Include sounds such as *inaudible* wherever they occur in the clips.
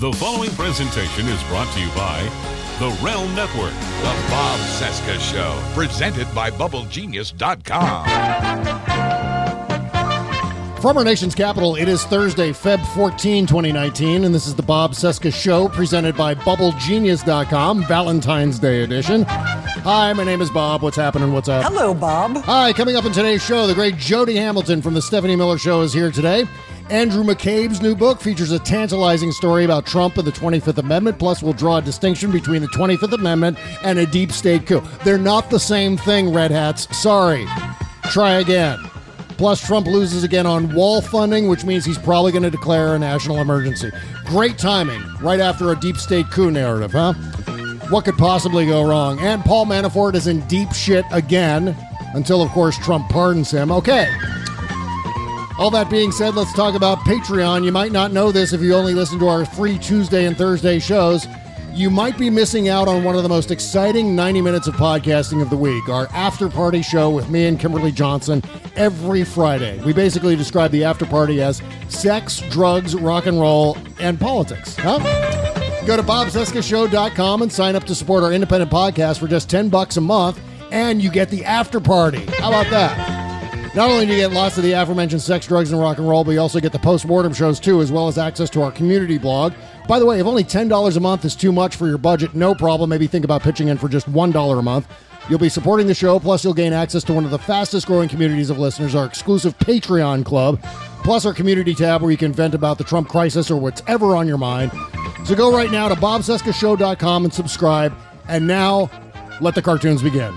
The following presentation is brought to you by the Realm Network. The Bob Cesca Show, presented by BubbleGenius.com. From our nation's capital, it is Thursday, Feb 14, 2019, and this is the Bob Cesca Show presented by BubbleGenius.com, Valentine's Day edition. Hi, my name is Bob. What's happening? What's up? Hello, Bob. Hi, coming up in today's show, the great Jody Hamilton from the Stephanie Miller Show is here today. Andrew McCabe's new book features a tantalizing story about Trump and the 25th Amendment. Plus, we'll draw a distinction between the 25th Amendment and a deep state coup. They're not the same thing, Red Hats. Sorry. Try again. Plus, Trump loses again on wall funding, which means he's probably going to declare a national emergency. Great timing, right after a deep state coup narrative, huh? What could possibly go wrong? And Paul Manafort is in deep shit again, until, of course, Trump pardons him. Okay. All that being said, let's talk about Patreon. You might not know this if you only listen to our free Tuesday and Thursday shows. You might be missing out on one of the most exciting 90 minutes of podcasting of the week, our after party show with me and Kimberly Johnson every Friday. We basically describe the after party as sex, drugs, rock and roll, and politics. Huh? Go to bobcescashow.com and sign up to support our independent podcast for just 10 bucks a month, and you get the after party. How about that? Not only do you get lots of the aforementioned sex, drugs, and rock and roll, but you also get the post-mortem shows too, as well as access to our community blog. By the way, if only $10 a month is too much for your budget, no problem. Maybe think about pitching in for just $1 a month. You'll be supporting the show, plus you'll gain access to one of the fastest growing communities of listeners, our exclusive Patreon club, plus our community tab where you can vent about the Trump crisis or whatever on your mind. So go right now to bobcescashow.com and subscribe. And now, let the cartoons begin.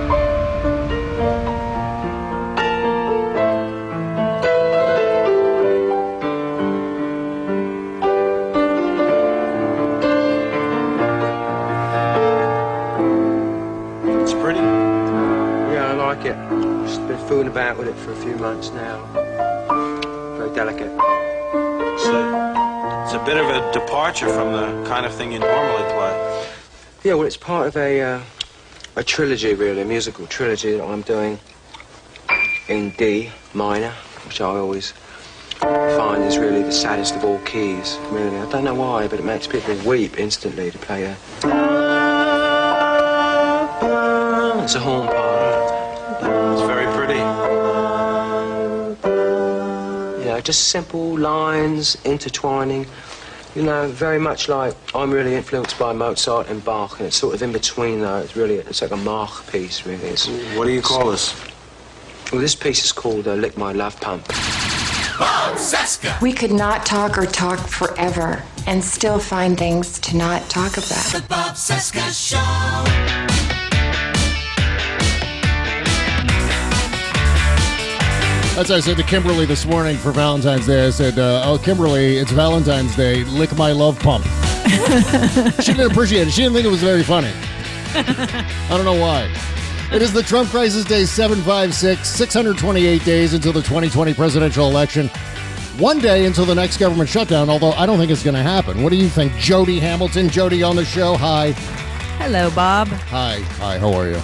been fooling about with it for a few months now. Very delicate. It's a, it's a bit of a departure from the kind of thing you normally play. Yeah, well, it's part of a uh, a trilogy, really, a musical trilogy that I'm doing in D minor, which I always find is really the saddest of all keys. Really, I don't know why, but it makes people weep instantly to play a. It's a horn just simple lines intertwining. You know, very much like I'm really influenced by Mozart and Bach, and it's sort of in between though. It's really, it's like a Mach piece, really. It's, What do you call this? well, this piece is called uh, "Lick My Love Pump." We could not talk or talk forever and still find things to not talk about. That's what I said to Kimberly this morning for Valentine's Day. I said, uh, "Oh, Kimberly, it's Valentine's Day. Lick my love pump." *laughs* she didn't appreciate it. She didn't think it was very funny. I don't know why. It is the Trump Crisis Day 756, 628 days until the 2020 presidential election. One day until the next government shutdown, although I don't think it's going to happen. What do you think, Jody Hamilton? Jody on the show. Hi. Hello, Bob. Hi. Hi. How are you?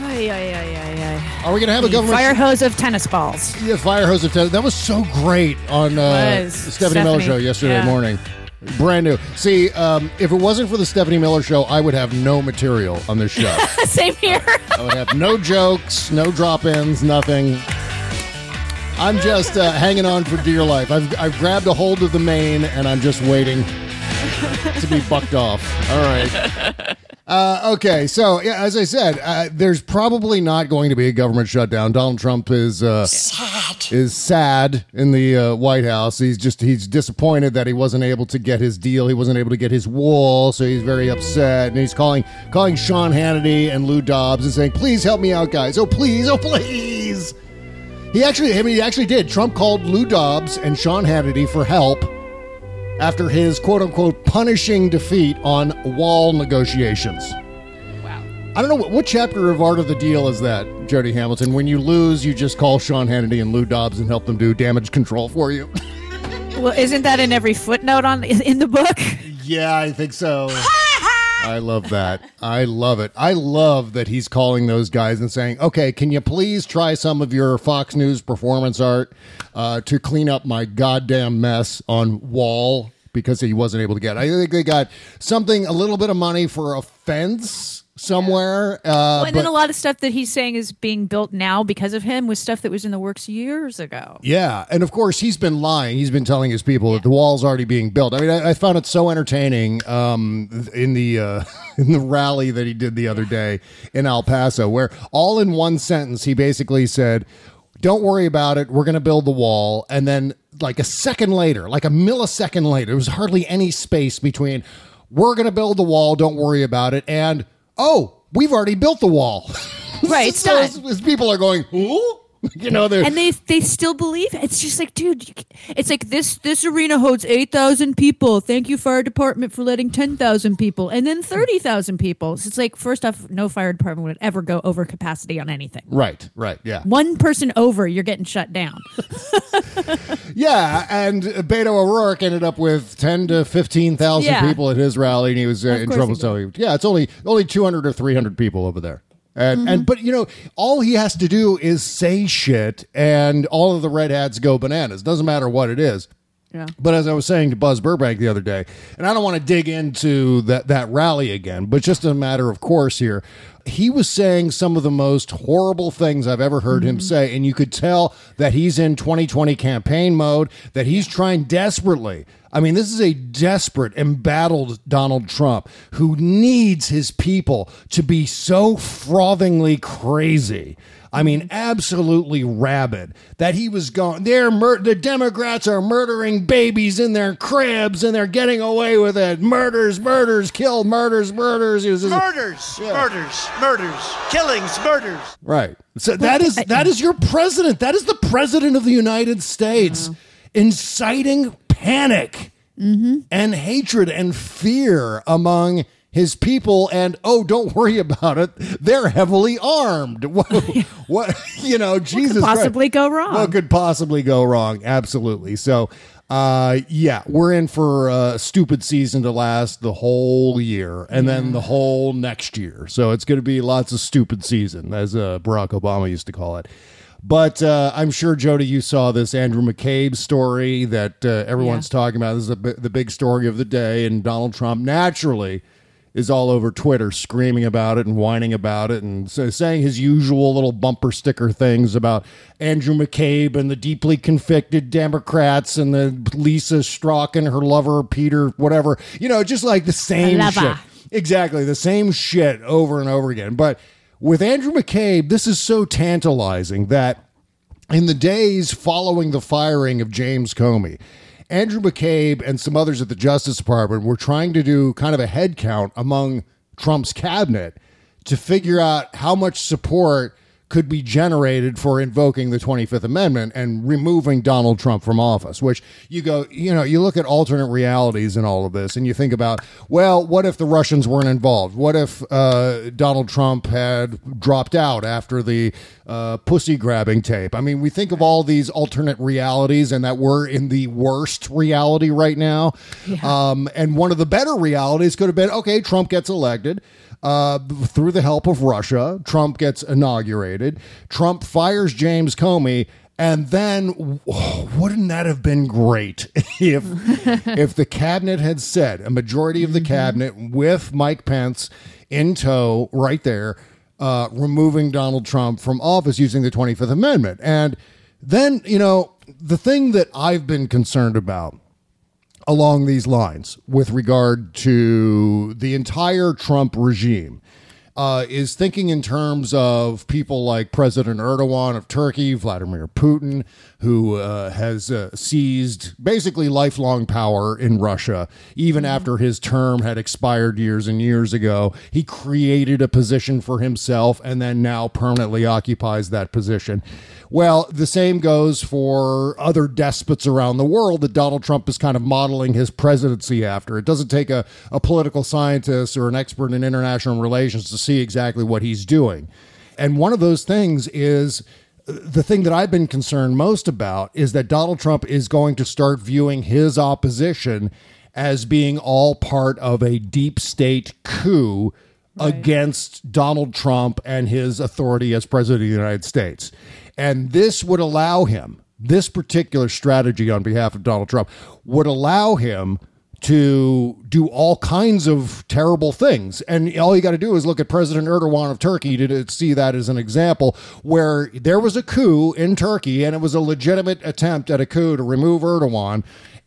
Ay, ay, ay, ay, ay. Are we going to have a government fire hose of tennis balls. Yeah, fire hose of tennis. That was so great on uh, Was. the Stephanie, Miller show yesterday yeah. morning. Brand new. See, um, if it wasn't for the Stephanie Miller show, I would have no material on this show. *laughs* Same here. I would have no jokes, no drop-ins, nothing. I'm just uh, hanging on for dear life. I've, I've grabbed a hold of the mane and I'm just waiting to be bucked off. All right. *laughs* Uh, okay, so yeah, as I said, uh, there's probably not going to be a government shutdown. Donald Trump is uh, is sad in the uh, White House. He's just he's disappointed that he wasn't able to get his deal. He wasn't able to get his wall, so he's very upset. And he's calling calling Sean Hannity and Lou Dobbs and saying, "Please help me out, guys. Oh please, oh *laughs* please." He actually, I mean, he actually did. Trump called Lou Dobbs and Sean Hannity for help after his quote unquote punishing defeat on wall negotiations. Wow. I don't know what, what chapter of Art of the Deal is that, Jody Hamilton. When you lose, you just call Sean Hannity and Lou Dobbs and help them do damage control for you. *laughs* Well, isn't that in every footnote on in the book? Yeah, I think so. *laughs* Love that. I love it. I love that he's calling those guys and saying, "Okay, can you please try some of your Fox News performance art uh, to clean up my goddamn mess on Wall because he wasn't able to get." it. I think they got something, a little bit of money for a fence somewhere. Uh, Well, and then a lot of stuff that he's saying is being built now because of him was stuff that was in the works years ago. Yeah, and of course he's been lying. He's been telling his people that the wall's already being built. I mean, I, I found it so entertaining um, in the uh, *laughs* in the rally that he did the other day in El Paso, where all in one sentence he basically said, "Don't worry about it. We're going to build the wall," and then like a second later, like a millisecond later, there was hardly any space between "We're going to build the wall. Don't worry about it," and "Oh, we've already built the wall." *laughs* Right, it's So as- as people are going, "Who?" *laughs* You know, they're and they they still believe it. it's just like dude you it's like this this arena holds 8000 people thank you fire department for letting 10000 people and then 30000 people so it's like first off no fire department would ever go over capacity on anything right, right, yeah. one person over you're getting shut down *laughs* *laughs* Yeah, and Beto O'Rourke ended up with ten to fifteen thousand Yeah. people at his rally, and he was uh, in trouble. So, he- yeah, it's only only two hundred or three hundred people over there. And, Mm-hmm. and but you know all he has to do is say shit and all of the red hats go bananas. Doesn't matter what it is. Yeah. But as I was saying to Buzz Burbank the other day, and I don't want to dig into that that rally again, but just a matter of course here, he was saying some of the most horrible things I've ever heard him mm-hmm. say, and you could tell that he's in 2020 campaign mode, that he's trying desperately. I mean, this is a desperate, embattled Donald Trump who needs his people to be so frothingly crazy. I mean, mm-hmm. absolutely rabid that he was going. They're mur- the Democrats are murdering babies in their cribs and they're getting away with it. Murders, murders, kill, murders, murders. He was just, Murders, murders, murders, killings, murders. right. So that is that is your president. That is the president of the United States, inciting panic mm-hmm. and hatred and fear among his people and oh don't worry about it. They're heavily armed. *laughs* What, what you know jesus Christ. possibly go wrong? what could possibly go wrong? Absolutely. So uh yeah we're in for a stupid season to last the whole year and then the whole next year. So it's going to be lots of stupid season as uh, barack obama used to call it. But uh, I'm sure, Jody, you saw this Andrew McCabe story that uh, everyone's talking about. This is a the big story of the day, and Donald Trump naturally is all over Twitter screaming about it and whining about it and so saying his usual little bumper sticker things about Andrew McCabe and the deeply convicted Democrats and the Lisa Strzok and her lover Peter, whatever. You know, just like the same shit. Exactly, the same shit over and over again. But with Andrew McCabe, this is so tantalizing that in the days following the firing of James Comey, Andrew McCabe and some others at the Justice Department were trying to do kind of a head count among Trump's cabinet to figure out how much support could be generated for invoking the 25th Amendment and removing Donald Trump from office, which you go, you know, you look at alternate realities in all of this and you think about, well, what if the Russians weren't involved? What if uh, Donald Trump had dropped out after the uh, pussy grabbing tape? I mean, we think of all these alternate realities and that we're in the worst reality right now. Um, and one of the better realities could have been, okay, Trump gets elected uh, through the help of Russia. Trump gets inaugurated. Trump fires James Comey. And then, wouldn't that have been great *laughs* if if the cabinet had said a majority of the cabinet with Mike Pence in tow, right there, uh, removing Donald Trump from office using the Twenty Fifth Amendment, and then you know the thing that I've been concerned about along these lines with regard to the entire Trump regime uh, is thinking in terms of people like President Erdogan of Turkey, Vladimir Putin, who uh, has uh, seized basically lifelong power in Russia, even after his term had expired years and years ago. He created a position for himself and then now permanently occupies that position. Well, the same goes for other despots around the world that Donald Trump is kind of modeling his presidency after. It doesn't take a, a political scientist or an expert in international relations to see exactly what he's doing. And one of those things is the thing that I've been concerned most about is that Donald Trump is going to start viewing his opposition as being all part of a deep state coup against Donald Trump and his authority as president of the United States. And this would allow him, this particular strategy on behalf of Donald Trump would allow him to do all kinds of terrible things. And all you got to do is look at President Erdogan of Turkey to, see that as an example where there was a coup in Turkey and it was a legitimate attempt at a coup to remove Erdogan.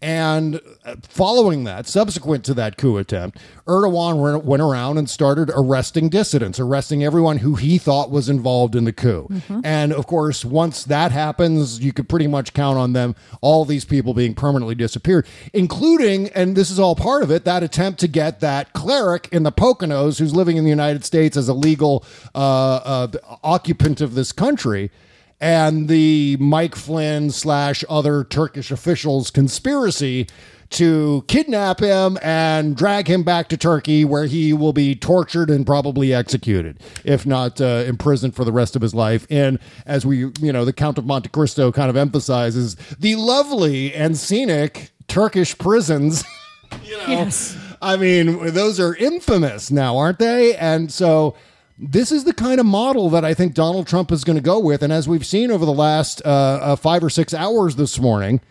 And following that, subsequent to that coup attempt, Erdogan went- around and started arresting dissidents, arresting everyone who he thought was involved in the coup. And of course, once that happens, you could pretty much count on them, all these people being permanently disappeared, including, and this is all part of it, that attempt to get that cleric in the Poconos who's living in the United States as a legal uh, uh, occupant of this country and the Mike Flynn slash other Turkish officials conspiracy to kidnap him and drag him back to Turkey, where he will be tortured and probably executed, if not uh, imprisoned for the rest of his life. And as we, you know, the Count of Monte Cristo kind of emphasizes, the lovely and scenic Turkish prisons. *laughs* you know, Yes. I mean, those are infamous now, aren't they? And so this is the kind of model that I think Donald Trump is going to go with. And as we've seen over the last uh, uh, five or six hours this morning,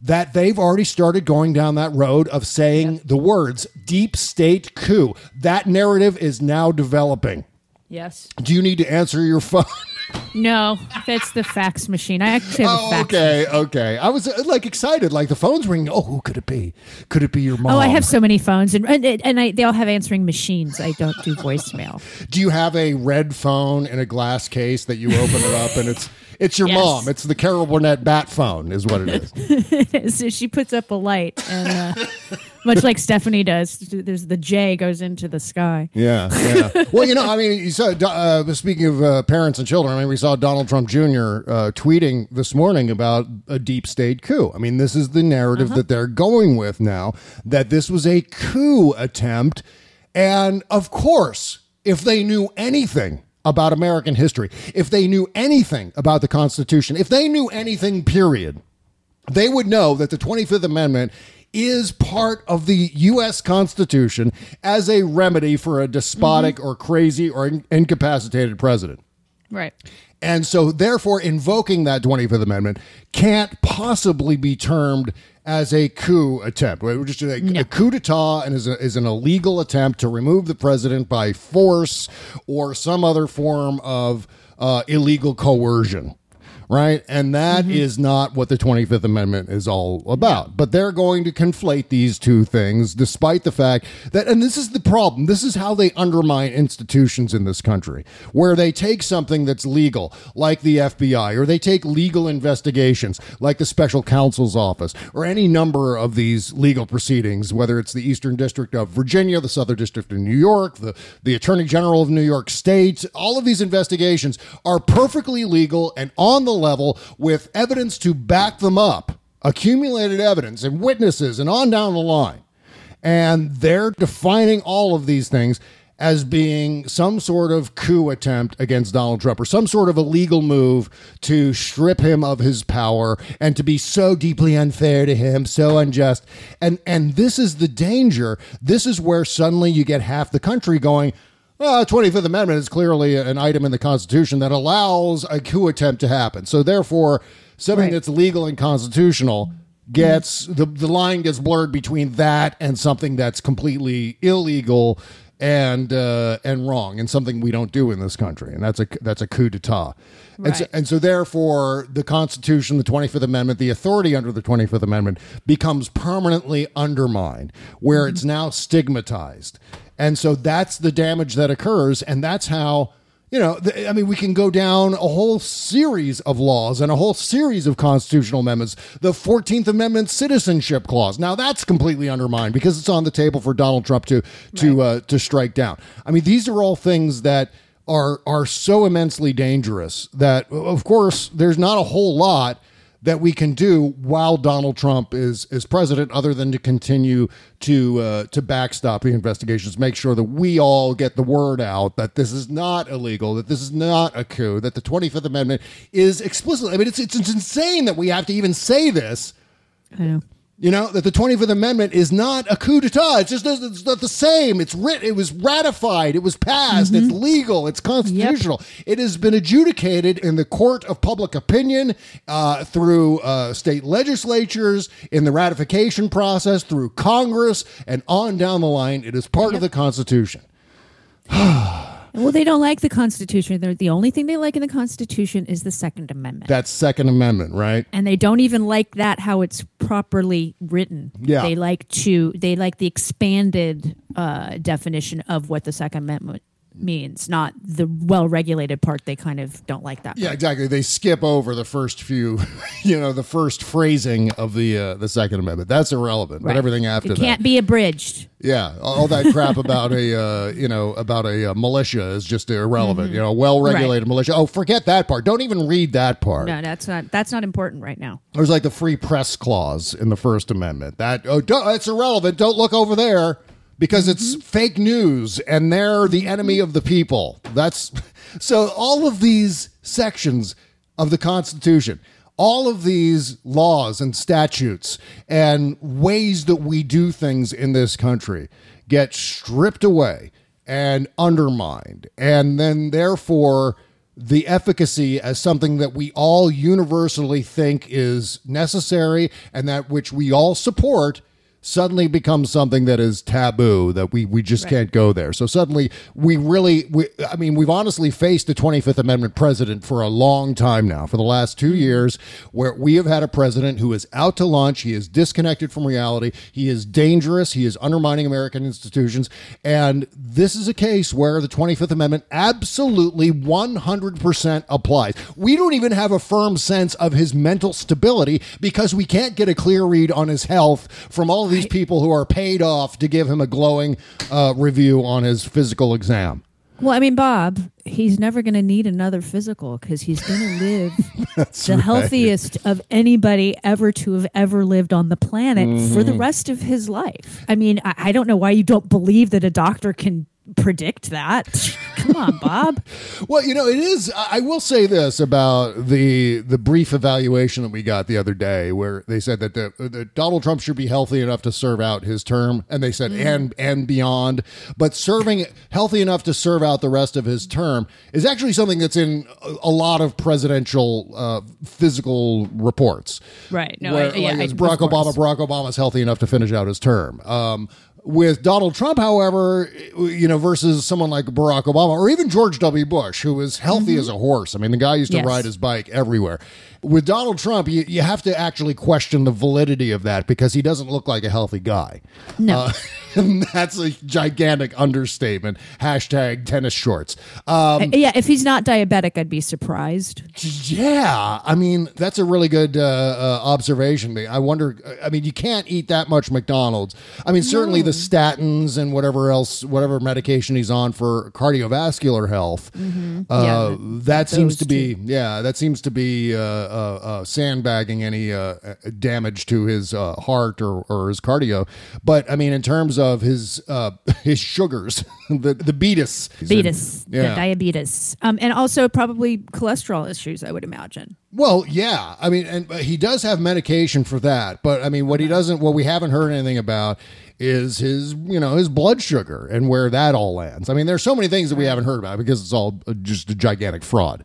that they've already started going down that road of saying the words deep state coup. That narrative is now developing. Yes. Do you need to answer your phone? No, that's the fax machine. I actually have a Oh, fax. okay, okay. I was uh, like excited, like the phone's ringing. Oh, who could it be? Could it be your mom? Oh, I have so many phones, and and, and I, they all have answering machines. I don't do voicemail. Do you have a red phone in a glass case that you open it up and it's it's your *laughs* Yes. mom? It's the Carol Burnett bat phone, is what it is. *laughs* so she puts up a light, and uh, much like Stephanie does, there's the J goes into the sky. Yeah, yeah. well, you know, I mean, you saw. Uh, speaking of uh, parents and children, I mean, we saw Donald Trump Jr. Uh, tweeting this morning about a deep state coup. I mean, this is the narrative that they're going with now. That this was a coup attempt, and of course, if they knew anything about American history, if they knew anything about the Constitution, if they knew anything, period, they would know that the 25th Amendment is part of the U.S. Constitution as a remedy for a despotic or crazy or in- incapacitated president. Right. And so, therefore, invoking that 25th Amendment can't possibly be termed as a coup attempt. We're just a, a coup d'etat and is, a, is an illegal attempt to remove the president by force or some other form of uh, illegal coercion. Right. And that mm-hmm. is not what the 25th Amendment is all about. But they're going to conflate these two things, despite the fact that, and this is the problem, this is how they undermine institutions in this country, where they take something that's legal, like the FBI, or they take legal investigations, like the special counsel's office, or any number of these legal proceedings, whether it's the Eastern District of Virginia, the Southern District of New York, the, the Attorney General of New York State, all of these investigations are perfectly legal and on the level with evidence to back them up, accumulated evidence and witnesses, and on down the line. And they're defining all of these things as being some sort of coup attempt against Donald Trump or some sort of illegal move to strip him of his power and to be so deeply unfair to him, so unjust. And and this is the danger. This is where suddenly you get half the country going, well, 25th Amendment is clearly an item in the Constitution that allows a coup attempt to happen. So therefore, something Right. that's legal and constitutional gets the, the line gets blurred between that and something that's completely illegal and uh, and wrong and something we don't do in this country and that's a that's a coup d'etat. And, so, and so therefore the constitution the 25th amendment the authority under the 25th amendment becomes permanently undermined where it's now stigmatized. And so that's the damage that occurs and that's how you know, th- I mean, we can go down a whole series of laws and a whole series of constitutional amendments. The 14th Amendment citizenship clause. Now that's completely undermined because it's on the table for Donald Trump to to uh, to strike down. I mean, these are all things that are are so immensely dangerous that of course there's not a whole lot that we can do while Donald Trump is is president, other than to continue to uh, to backstop the investigations, make sure that we all get the word out that this is not illegal, that this is not a coup, that the Twenty Fifth Amendment is explicitly. I mean, it's it's, it's insane that we have to even say this. I know. You know that the Twenty Fifth Amendment is not a coup d'état. It's just it's not the same. It's writ. It was ratified. It was passed. It's legal. It's constitutional. It has been adjudicated in the court of public opinion uh, through uh, state legislatures, in the ratification process, through Congress, and on down the line. It is part of the Constitution. *sighs* *sighs* Well, they don't like the Constitution. They're, the only thing they like in the Constitution is the Second Amendment. That's Second Amendment, right? and they don't even like that how it's properly written. Yeah. They like to they like the expanded uh, definition of what the Second Amendment means, not the well regulated part. They kind of don't like that. Yeah, part. exactly. They skip over the first few, *laughs* you know, the first phrasing of the uh, the Second Amendment. That's irrelevant. But everything after it that, can't be abridged. yeah, all that crap about a uh, you know about a uh, militia is just irrelevant. You know, well regulated militia. Oh, forget that part. Don't even read that part. No, that's not that's not important right now. There's like the free press clause in the First Amendment. That oh, don't, that's irrelevant. Don't look over there because it's mm-hmm. fake news and they're the mm-hmm. enemy of the people. That's so. All of these sections of the Constitution, all of these laws and statutes and ways that we do things in this country get stripped away and undermined, and then therefore the efficacy as something that we all universally think is necessary and that which we all support suddenly becomes something that is taboo that we we just can't go there. So suddenly we really we, i mean we've honestly faced the 25th amendment president for a long time now. For the last 2 hmm. years where we have had a president who is out to lunch he is disconnected from reality he is dangerous he is undermining american institutions. And this is a case where the 25th amendment absolutely 100% applies. We don't even have a firm sense of his mental stability because we can't get a clear read on his health from all of these people who are paid off to give him a glowing uh, review on his physical exam Well, I mean, Bob, he's never going to need another physical because he's going to live *laughs* the healthiest of anybody ever to have ever lived on the planet for the Mm-hmm. rest of his life. I mean, I, I don't know why you don't believe that a doctor can predict that. Come on, Bob. *laughs* Well, you know, it is. I will say this about the the brief evaluation that we got the other day, where they said that the, that Donald Trump should be healthy enough to serve out his term, and they said and and beyond. But serving healthy enough to serve out the rest of his term is actually something that's in a, a lot of presidential uh, physical reports. Right. No, where, I- yeah, like, I- is Barack Obama. Barack Obama's healthy enough to finish out his term. Um, with Donald Trump, however, you know, versus someone like Barack Obama or even George W. Bush, who was healthy as a horse. I mean, the guy used to Mm-hmm. Yes. ride his bike everywhere. With Donald Trump, you, you have to actually question the validity of that because he doesn't look like a healthy guy. No. Uh, *laughs* and that's a gigantic understatement. Hashtag tennis shorts. Um, Uh, yeah, if he's not diabetic, I'd be surprised. yeah, I mean that's a really good uh, uh, observation. I wonder. I mean, you can't eat that much McDonald's. I mean, certainly the statins and whatever else, whatever medication he's on for cardiovascular health. Uh, Mm-hmm. Yeah, that seems to be yeah, that seems to be uh, uh, sandbagging any uh, damage to his uh, heart or, or his cardio. But I mean, in terms of his uh, *laughs* his sugars, *laughs* the the beatus, Beatus, the yeah. diabetes, um, and also probably cholesterol issues. I would imagine. Well, yeah. I mean, and he does have medication for that. But I mean, what he doesn't, what we haven't heard anything about is his, you know, his blood sugar and where that all lands. I mean, there's so many things that we haven't heard about because it's all just a gigantic fraud.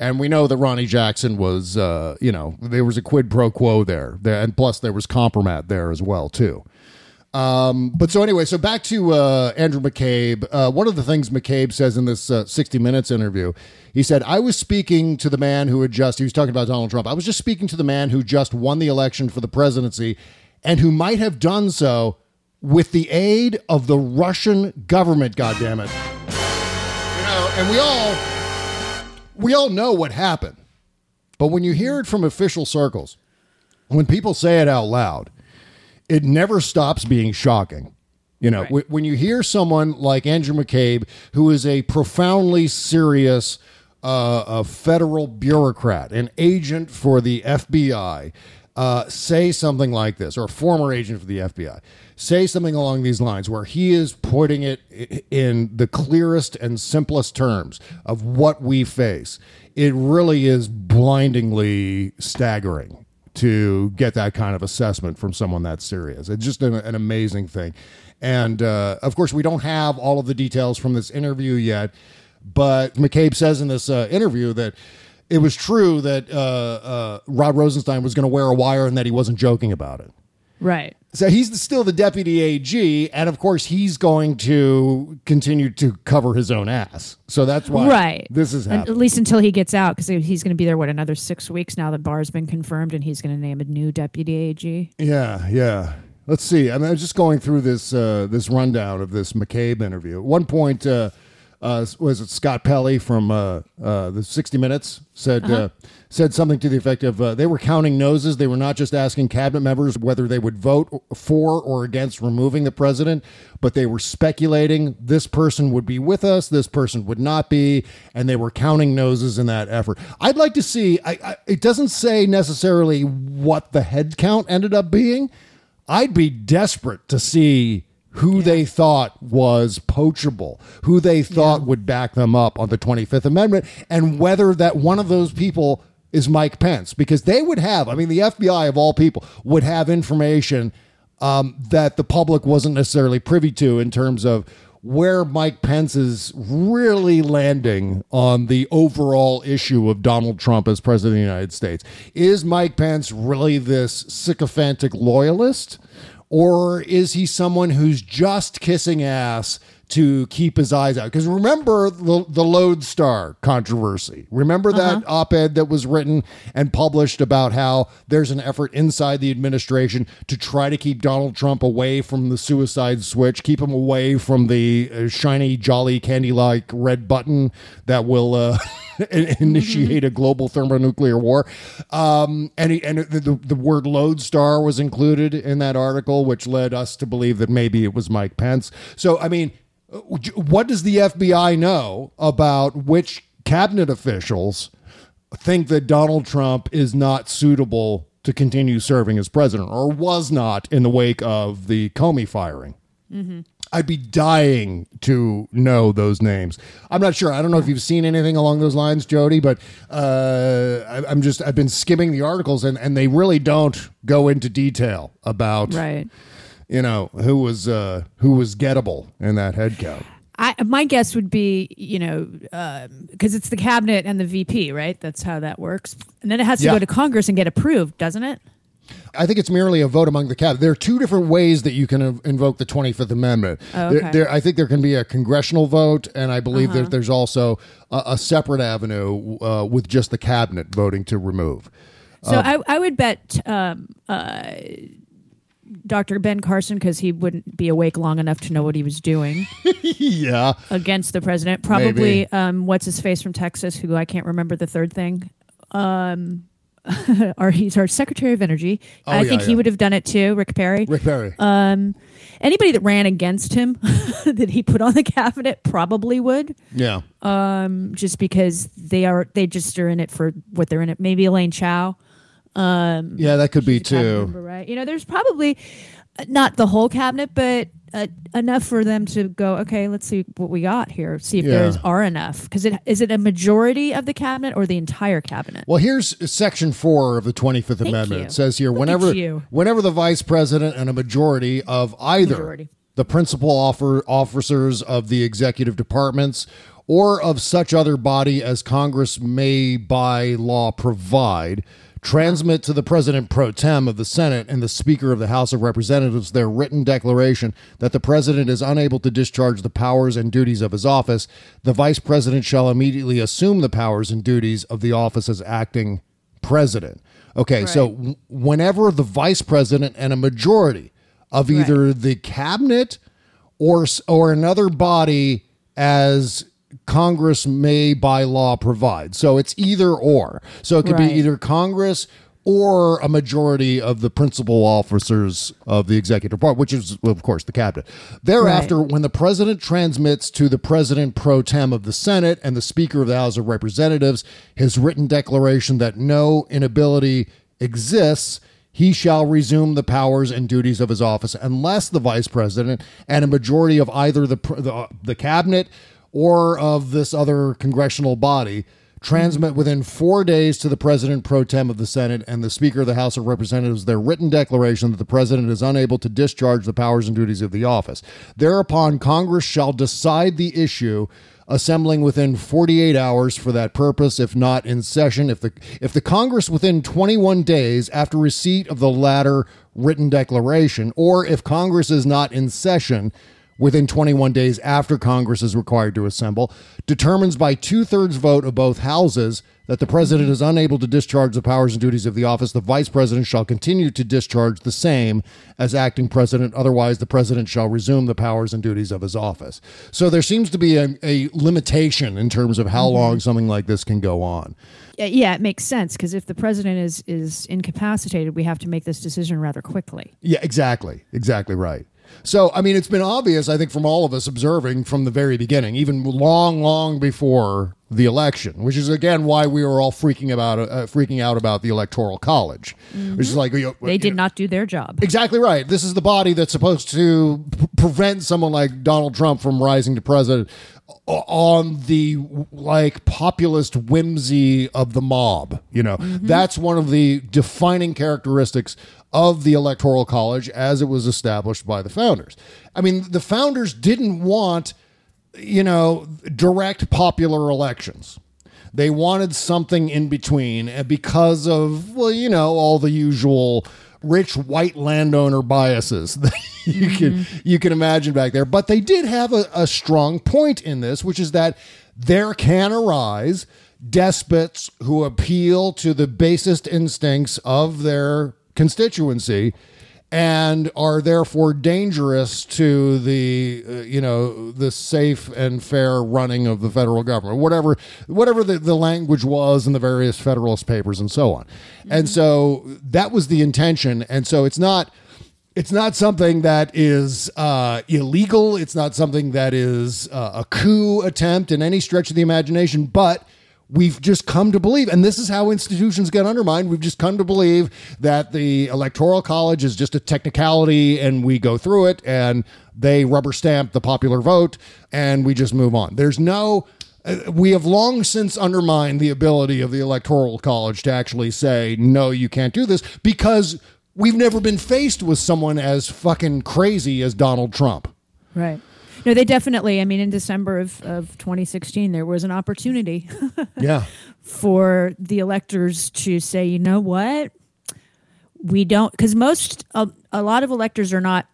And we know that Ronny Jackson was, uh, you know, there was a quid pro quo there, and plus there was compromat there as well too. Um, but so anyway, so back to uh, Andrew McCabe. Uh, one of the things McCabe says in this uh, 60 Minutes interview, he said, I was speaking to the man who had just, he was talking about Donald Trump. I was just speaking to the man who just won the election for the presidency and who might have done so with the aid of the Russian government, goddammit. You know, and we all, we all know what happened. But when you hear it from official circles, when people say it out loud, it never stops being shocking. You know, wh- when you hear someone like Andrew McCabe, who is a profoundly serious uh, a federal bureaucrat, an agent for the FBI, uh, say something like this, or a former agent for the FBI, say something along these lines, where he is putting it in the clearest and simplest terms of what we face, it really is blindingly staggering to get that kind of assessment from someone that serious. It's just an, an amazing thing. And uh, of course, we don't have all of the details from this interview yet, but McCabe says in this uh, interview that it was true that uh, uh, Rod Rosenstein was going to wear a wire and that he wasn't joking about it. Right. So he's still the deputy AG, and of course he's going to continue to cover his own ass. So that's why right. this is At- happening. At least until he gets out, because he's going to be there, what, another six weeks now that Barr's been confirmed, and he's going to name a new deputy AG. Yeah, yeah. Let's see. I mean, I was just going through this uh, this rundown of this McCabe interview. At one point, uh, uh, was it Scott Pelley from uh, uh, the 60 Minutes said uh said something to the effect of uh, they were counting noses. They were not just asking cabinet members whether they would vote for or against removing the president, but they were speculating this person would be with us, this person would not be, and they were counting noses in that effort. I'd like to see. I, I, it doesn't say necessarily what the head count ended up being. I'd be desperate to see who they thought was poachable, who they thought would back them up on the 25th Amendment, and whether that one of those people is Mike Pence, because they would have, I mean, the FBI of all people would have information um, that the public wasn't necessarily privy to in terms of where Mike Pence is really landing on the overall issue of Donald Trump as president of the United States. Is Mike Pence really this sycophantic loyalist? Or is he someone who's just kissing ass to keep his eyes out? Because remember the, the Lodestar controversy. Remember that op ed that was written and published about how there's an effort inside the administration to try to keep Donald Trump away from the suicide switch, keep him away from the uh, shiny, jolly, candy like red button that will. Uh, *laughs* initiate a global thermonuclear war. Um, and he, and the, the, word lodestar was included in that article, which led us to believe that maybe it was Mike Pence. So, I mean, what does the FBI know about which cabinet officials think that Donald Trump is not suitable to continue serving as president or was not in the wake of the Comey firing? I'd be dying to know those names. I'm not sure. I don't know if you've seen anything along those lines, Jody, but uh, I, I'm just I've been skimming the articles and, and they really don't go into detail about Right. You know who was uh, who was gettable in that head count. I, my guess would be, you know, because it's the cabinet and the VP, right? That's how that works. And then it has to Yeah. go to Congress and get approved, doesn't it? I think it's merely a vote among the cabinet. There are two different ways that you can inv- invoke the 25th Amendment. Oh, okay. there, I think there can be a congressional vote, and I believe that there's also a, a separate avenue uh, with just the cabinet voting to remove. So I, I would bet um, uh, Dr. Ben Carson, because he wouldn't be awake long enough to know what he was doing *laughs* yeah. against the president. Probably, Maybe. um, what's his face from Texas, who I can't remember the third thing. Um, *laughs* our, he's our Secretary of Energy. I Oh, yeah, think he yeah. would have done it too, Rick Perry. Rick Perry. Um, anybody that ran against him *laughs* that he put on the cabinet probably would. yeah. um, just because they are they just are in it for what they're in it. Maybe Elaine Chao, Yeah, that could be too. right? You know, there's probably uh, not the whole cabinet, but uh, enough for them to go. Okay, let's see what we got here. See if Yeah. there's are enough. Because it is it a majority of the cabinet or the entire cabinet? Well, here's Section Four of the Twenty Fifth Amendment. you. It says here, Look whenever whenever the vice president and a majority of either Majority. the principal offer, officers of the executive departments or of such other body as Congress may by law provide transmit to the president pro tem of the Senate and the Speaker of the House of Representatives their written declaration that the president is unable to discharge the powers and duties of his office, the vice president shall immediately assume the powers and duties of the office as acting president. Okay, so w- whenever the vice president and a majority of either the cabinet or or another body as Congress may by law provide. So it's either or. So it could Right. be either Congress or a majority of the principal officers of the executive branch, which is, of course, the cabinet. Thereafter, when the president transmits to the president pro tem of the Senate and the Speaker of the House of Representatives his written declaration that no inability exists, he shall resume the powers and duties of his office unless the vice president and a majority of either the, the, the cabinet or of this other congressional body transmit within four days to the president pro tem of the Senate and the Speaker of the House of Representatives their written declaration that the president is unable to discharge the powers and duties of the office. Thereupon, Congress shall decide the issue assembling within 48 hours for that purpose if not in session if the if the congress within 21 days after receipt of the latter written declaration or if congress is not in session within 21 days after congress is required to assemble determines by two-thirds vote of both houses that the president is unable to discharge the powers and duties of the office the vice president shall continue to discharge the same as acting president otherwise the president shall resume the powers and duties of his office so there seems to be a, a limitation in terms of how mm-hmm. long something like this can go on Yeah, yeah, it makes sense because if the president is is incapacitated, we have to make this decision rather quickly. Yeah, exactly. Exactly right. So, I mean, it's been obvious, I think, from all of us observing from the very beginning, even long, long before the election, which is again why we were all freaking about, uh, freaking out about the electoral college, which is like you know, They did not do their job. Exactly right. This is the body that's supposed to p- prevent someone like Donald Trump from rising to president on the like populist whimsy of the mob. You know, that's one of the defining characteristics of the Electoral College as it was established by the founders. I mean, the founders didn't want, you know, direct popular elections. They wanted something in between and because of, well, you know, all the usual rich white landowner biases *laughs* that you mm-hmm. can you can imagine back there. But they did have a, a strong point in this, which is that there can arise despots who appeal to the basest instincts of their constituency and are therefore dangerous to the uh, you know the safe and fair running of the federal government whatever whatever the, the language was in the various federalist papers and so on. And so that was the intention. And so it's not it's not something that is uh, illegal. It's not something that is uh, a coup attempt in any stretch of the imagination. But we've just come to believe, and this is how institutions get undermined. We've just come to believe that the electoral college is just a technicality, and we go through it, and they rubber stamp the popular vote, and we just move on. There's no. uh, We have long since undermined the ability of the electoral college to actually say no, you can't do this because we've never been faced with someone as fucking crazy as Donald Trump. Right. No, they definitely. I mean, in December of, of 2016, there was an opportunity *laughs* Yeah. for the electors to say, you know what, we don't, because most, a, a lot of electors are not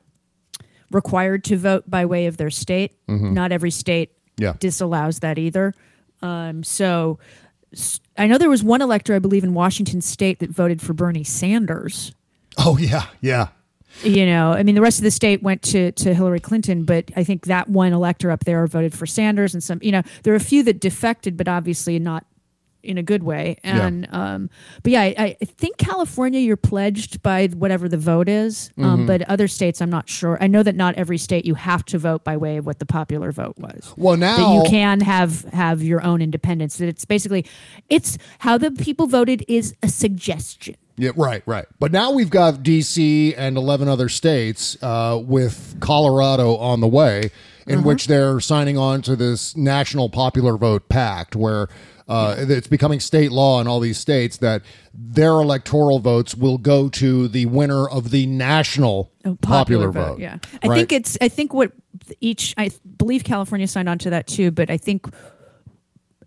required to vote by way of their state. Not every state Yeah. disallows that either. Um, so I know there was one elector, I believe, in Washington state that voted for Bernie Sanders. Oh yeah, yeah. You know i mean the rest of the state went to to hillary clinton but i think that one elector up there voted for sanders and some you know there are a few that defected but obviously not in a good way. And um but yeah I, I think california you're pledged by whatever the vote is Mm-hmm. um but other states i'm not sure. I know that not every state you have to vote by way of what the popular vote was. Well, that now you can have have your own independence. That it's basically it's how the people voted is a suggestion Yeah, right, right. But now we've got D.C. and 11 other states uh, with Colorado on the way, in which they're signing on to this national popular vote pact where uh, it's becoming state law in all these states that their electoral votes will go to the winner of the national Oh, popular, vote. Yeah, I right? think it's. I think what each. I believe California signed on to that too, but I think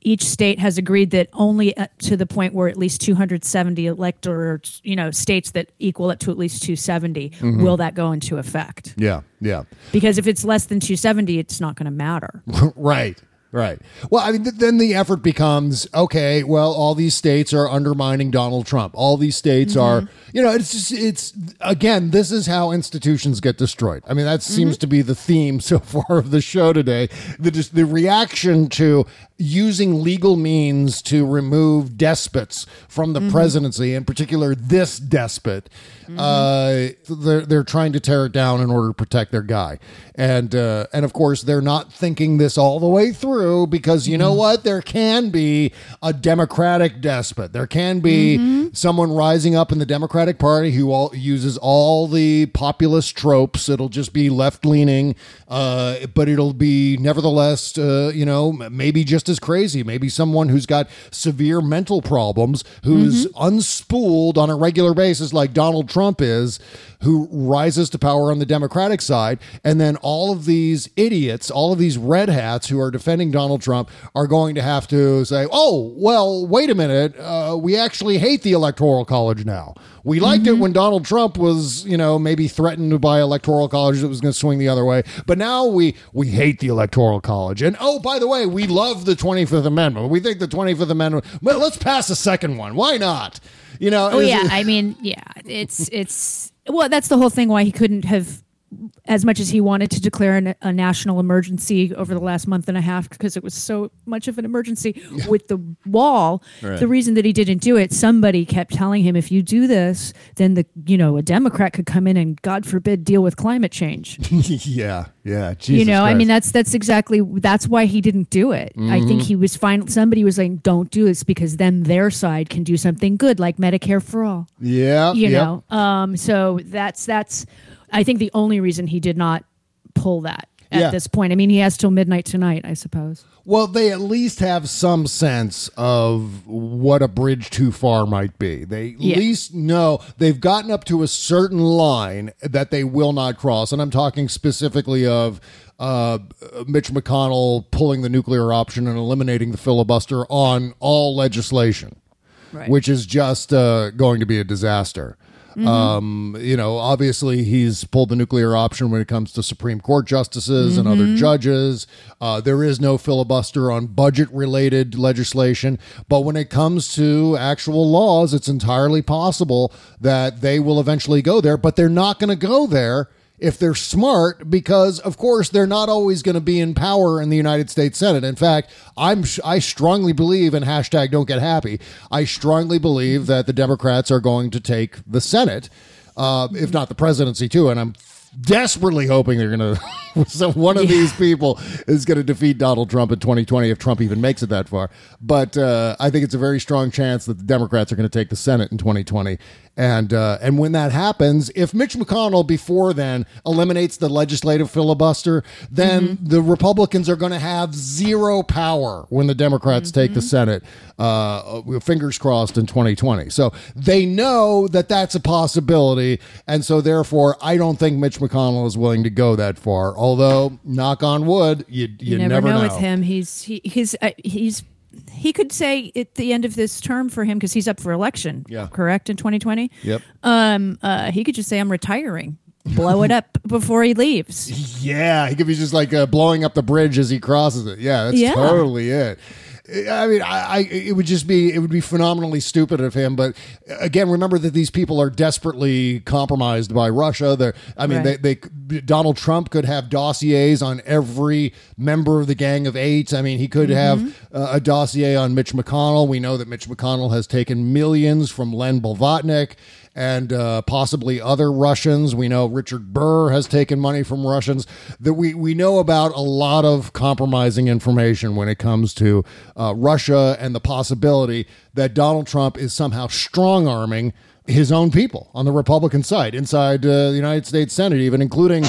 each state has agreed that only uh, to the point where at least 270 electors, you know, states that equal it to at least 270, Mm-hmm. will that go into effect? Yeah, yeah. Because if it's less than 270, it's not going to matter. *laughs* right right well i mean th- then the effort becomes okay well all these states are undermining donald trump all these states mm-hmm. are you know it's just it's again this is how institutions get destroyed i mean that mm-hmm. seems to be the theme *laughs* so far of the show today the just the reaction to using legal means to remove despots from the presidency in particular this despot uh, they're they're trying to tear it down in order to protect their guy, and uh, and of course they're not thinking this all the way through. because you know what? There can be a Democratic despot. There can be someone rising up in the Democratic Party who all, uses all the populist tropes. It'll just be left leaning, uh, but it'll be nevertheless, uh, you know, maybe just as crazy. Maybe someone who's got severe mental problems, who's unspooled on a regular basis, like Donald Trump is, who rises to power on the Democratic side. And then all of these idiots, all of these red hats who are defending Donald Trump are going to have to say, oh, well, wait a minute. Uh, we actually hate the Electoral College now. We liked it when Donald Trump was, you know, maybe threatened by Electoral College that was going to swing the other way. But now we we hate the Electoral College. And oh, by the way, we love the 25th Amendment. We think the 25th Amendment, well, let's pass a second one. Why not? You know, Oh yeah, I mean, yeah, it's it's well, that's the whole thing why he couldn't have as much as he wanted to declare an, a national emergency over the last month and a half because it was so much of an emergency with the wall. Right. The reason that he didn't do it, somebody kept telling him, if you do this, then the you know a Democrat could come in and God forbid deal with climate change. *laughs* yeah, yeah. Jesus you know, I mean that's that's exactly that's why he didn't do it. I think Mm-hmm. he was fine. Somebody was like, "Don't do this," because then their side can do something good, like Medicare for all yeah, you know um so that's that's i think the only reason he did not pull that at Yeah. this point i mean he has till midnight tonight i suppose Well, they at least have some sense of what a bridge too far might be. They at Yeah. least know they've gotten up to a certain line that they will not cross. And I'm talking specifically of uh, Mitch McConnell pulling the nuclear option and eliminating the filibuster on all legislation, Right. which is just uh, going to be a disaster. Mm-hmm. Um, you know, obviously he's pulled the nuclear option when it comes to Supreme Court justices and Mm-hmm. other judges. Uh, there is no filibuster on budget related legislation. But when it comes to actual laws, it's entirely possible that they will eventually go there, but they're not going to go there if they're smart because of course they're not always going to be in power in the United States Senate. In fact, I'm I strongly believe in hashtag don't get happy. I strongly believe that the Democrats are going to take the Senate, uh, if not the presidency too, and I'm desperately hoping they're going *laughs* to *laughs* so one of these people is going to defeat Donald Trump in 2020 if Trump even makes it that far. But uh, I think it's a very strong chance that the Democrats are going to take the Senate in 2020. And uh, and when that happens, if Mitch McConnell before then eliminates the legislative filibuster, then the Republicans are going to have zero power when the Democrats take the Senate. Uh, fingers crossed in 2020. So they know that that's a possibility, and so therefore, I don't think Mitch McConnell is willing to go that far. Although, knock on wood, you you, you, never, know, with him he's he, he's uh, he's he could say at the end of this term for him because he's up for election Yeah. correct in 2020 Yep. um uh he could just say i'm retiring blow it up *laughs* before he leaves Yeah, he could be just like uh, blowing up the bridge as he crosses it. Yeah, that's Yeah. totally it. I mean, I, I it would just be it would be phenomenally stupid of him. But again, remember that these people are desperately compromised by Russia. They're, I mean, Right. they, they Donald Trump could have dossiers on every member of the Gang of Eight. I mean, he could have uh, a dossier on Mitch McConnell. We know that Mitch McConnell has taken millions from Len Blavatnik and uh, possibly other Russians. We know Richard Burr has taken money from Russians. That we we know about a lot of compromising information when it comes to uh, Russia and the possibility that Donald Trump is somehow strong arming his own people on the Republican side inside uh, the United States Senate, even including.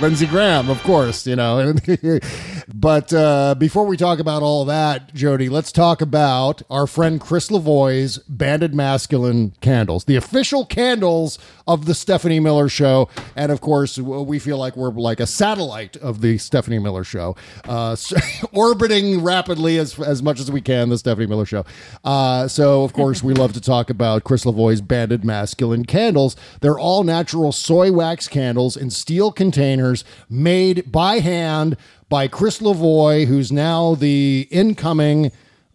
Lindsey Graham, of course, you know. *laughs* but uh, before we talk about all that, Jody, let's talk about our friend Chris Lavoie's Banded Masculine candles, the official candles of the Stephanie Miller Show. And of course, we feel like we're like a satellite of the Stephanie Miller Show, uh, *laughs* orbiting rapidly as, as much as we can, the Stephanie Miller Show. Uh, so, of course, we love to talk about Chris Lavoie's Banded Masculine candles. They're all natural soy wax candles in steel containers made by hand by Chris Lavoie, who's now the incoming.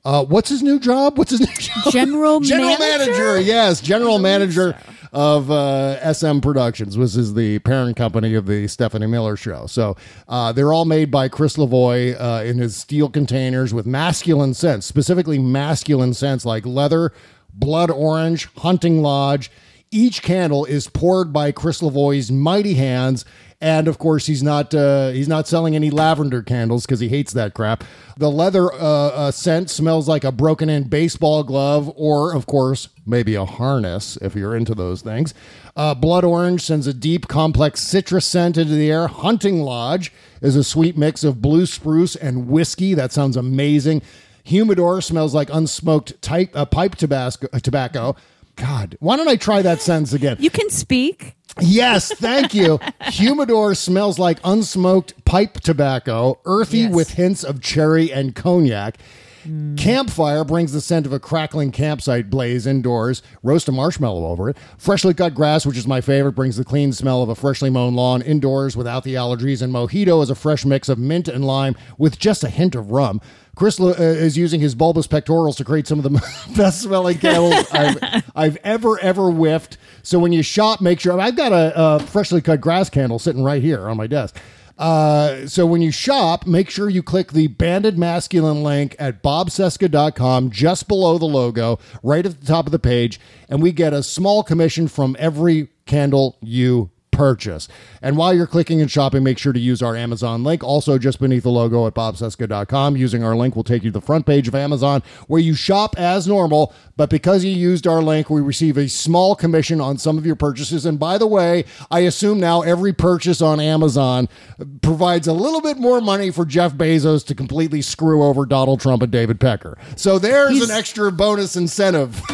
Uh, what's his new job? What's his new job? *laughs* General *laughs* general manager? manager. Yes, general manager of uh, SM Productions, which is the parent company of the Stephanie Miller Show. So uh, they're all made by Chris Lavoie uh, in his steel containers with masculine scents, specifically masculine scents like leather, blood orange, hunting lodge. Each candle is poured by Chris Lavoie's mighty hands, And of course, he's not uh, he's not selling any lavender candles because he hates that crap. The leather uh, uh, scent smells like a broken in baseball glove, or of course, maybe a harness if you're into those things. Uh, Blood Orange sends a deep, complex citrus scent into the air. Hunting Lodge is a sweet mix of blue spruce and whiskey. That sounds amazing. Humidor smells like unsmoked type, uh, pipe tabasco, uh, tobacco. God, why don't I try that sentence again? You can speak. Yes, thank you. Humidor smells like unsmoked pipe tobacco, earthy Yes. with hints of cherry and cognac. Campfire brings the scent of a crackling campsite blaze indoors. Roast a marshmallow over it. Freshly cut grass, which is my favorite, brings the clean smell of a freshly mown lawn indoors without the allergies. And mojito is a fresh mix of mint and lime with just a hint of rum. Chris uh, is using his bulbous pectorals to create some of the *laughs* best smelling candles *laughs* I've, I've ever, ever whiffed. So when you shop, make sure I've got a, a freshly cut grass candle sitting right here on my desk. Uh, so when you shop, make sure you click the banded masculine link at bobcesca.com just below the logo, right at the top of the page, and we get a small commission from every candle you purchase. And while you're clicking and shopping, make sure to use our Amazon link. Also, just beneath the logo at bobcesca.com, using our link will take you to the front page of Amazon where you shop as normal. But because you used our link, we receive a small commission on some of your purchases. And by the way, I assume now every purchase on Amazon provides a little bit more money for Jeff Bezos to completely screw over Donald Trump and David Pecker. So there's He's- an extra bonus incentive. *laughs*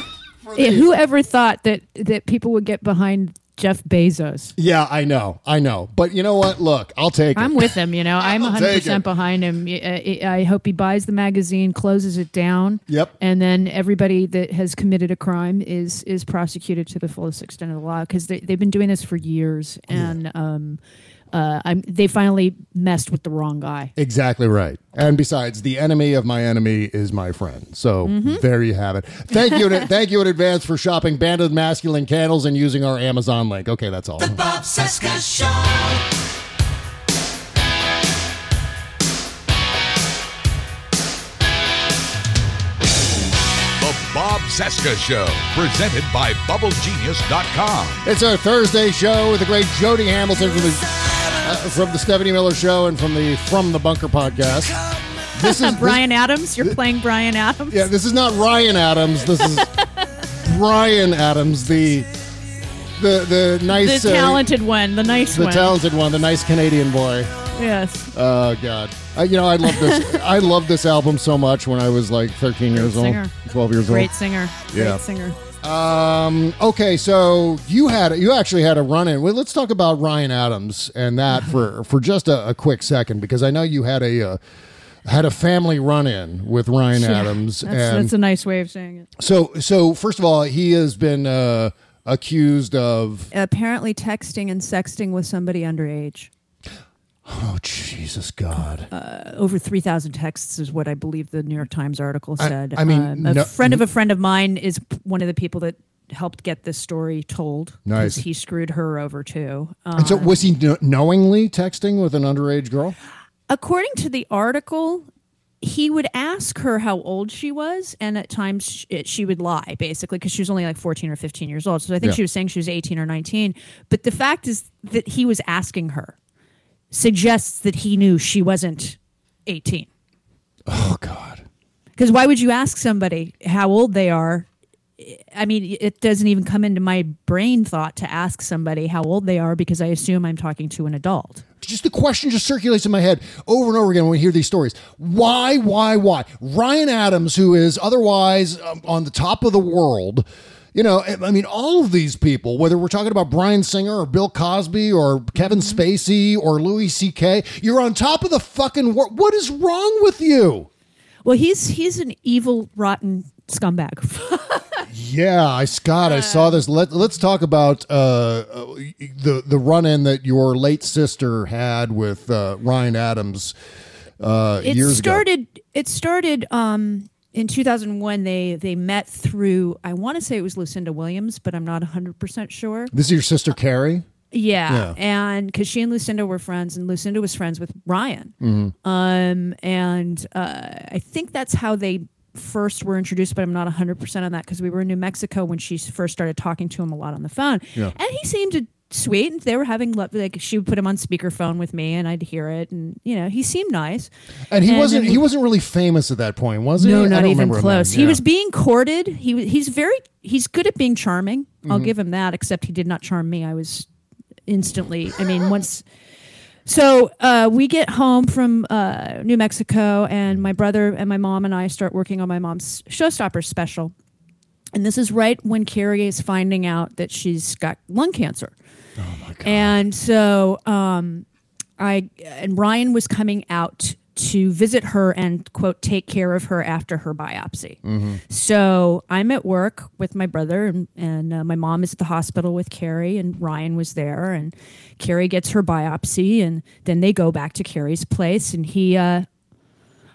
Yeah, whoever thought that that people would get behind Jeff Bezos? Yeah, I know. I know. But you know what? Look, I'll take it. I'm with him. You know, *laughs* I'm 100 percent behind him. I, I hope he buys the magazine, closes it down. Yep. And then everybody that has committed a crime is is prosecuted to the fullest extent of the law because they they've been doing this for years, and um, uh, I'm they finally messed with the wrong guy. Exactly right. And besides, the enemy of my enemy is my friend. So Mm-hmm. there you have it. Thank you. in- thank you in advance for shopping Banded Masculine Candles and using our Amazon link. Okay, that's all. Bob Cesca Show. Bob Cesca Show, presented by BubbleGenius.com. It's our Thursday show with the great Jody Hamilton from the uh, from the Stephanie Miller Show and from the From the Bunker podcast. This is *laughs* Bryan Adams, you're playing Bryan Adams. Yeah, this is not Ryan Adams. This is *laughs* Bryan Adams, the the the the nice, uh, talented one, the nice the one. talented one, the nice Canadian boy. yes. Oh God, I, you know I love this. *laughs* I loved this album so much when I was like 13 years old, 12 years old. Great singer. Yeah. Great singer. Um. Okay, so you had you actually had a run in. Well, let's talk about Ryan Adams and that *laughs* for for just a, a quick second because I know you had a. Uh, had a family run in with Ryan Yeah, Adams, That's, and that's a nice way of saying it. so so first of all, he has been uh, accused of Apparently, texting and sexting with somebody underage. Oh Jesus God, over 3,000 texts is what I believe the New York Times article said. I mean, Um, a no- friend of a friend of mine is one of the people that helped get this story told. Nice. He screwed her over too. Um, and so was he kn- knowingly texting with an underage girl? according to the article, he would ask her how old she was, and at times sh- it, she would lie, basically, because she was only like 14 or 15 years old. So I think Yeah. she was saying she was 18 or 19. But the fact is that he was asking her suggests that he knew she wasn't 18. Oh God. Because why would you ask somebody how old they are? I mean, it doesn't even come into my brain thought to ask somebody how old they are because I assume I'm talking to an adult. just the question just circulates in my head over and over again when we hear these stories. Why, why, why? Ryan Adams, who is otherwise um, on the top of the world, you know, I mean, all of these people, whether we're talking about Bryan Singer or Bill Cosby or Kevin Spacey or Louis C.K., you're on top of the fucking world. What is wrong with you? Well, he's he's an evil, rotten scumbag. *laughs* Yeah, I Scott, I saw this. Let Let's talk about uh, uh, the the run in that your late sister had with uh, Ryan Adams uh, it years ago. started. It started um, in 2001. They they met through. I want to say it was Lucinda Williams, but I'm not 100 percent sure. This is your sister Carrie. Yeah, Yeah. and because she and Lucinda were friends, and Lucinda was friends with Ryan, Mm-hmm. um, and uh, I think that's how they first were introduced. But I'm not 100 percent on that because we were in New Mexico when she first started talking to him a lot on the phone, Yeah. and he seemed to sweet. and They were having lo- like she would put him on speakerphone with me, and I'd hear it, and you know he seemed nice. And he wasn't then- he wasn't really famous at that point, was he? no, I not don't even close. then. He was being courted. He he's very he's good at being charming. I'll Mm-hmm. give him that. Except he did not charm me. I was instantly. I mean, once. So uh, we get home from uh, New Mexico, and my brother and my mom and I start working on my mom's Showstopper special. And this is right when Carrie is finding out that she's got lung cancer. Oh my god! And so um, I and Ryan was coming out to visit her and quote take care of her after her biopsy. So I'm at work with my brother and, and uh, my mom is at the hospital with Carrie and Ryan was there and Carrie gets her biopsy and then they go back to Carrie's place and he uh,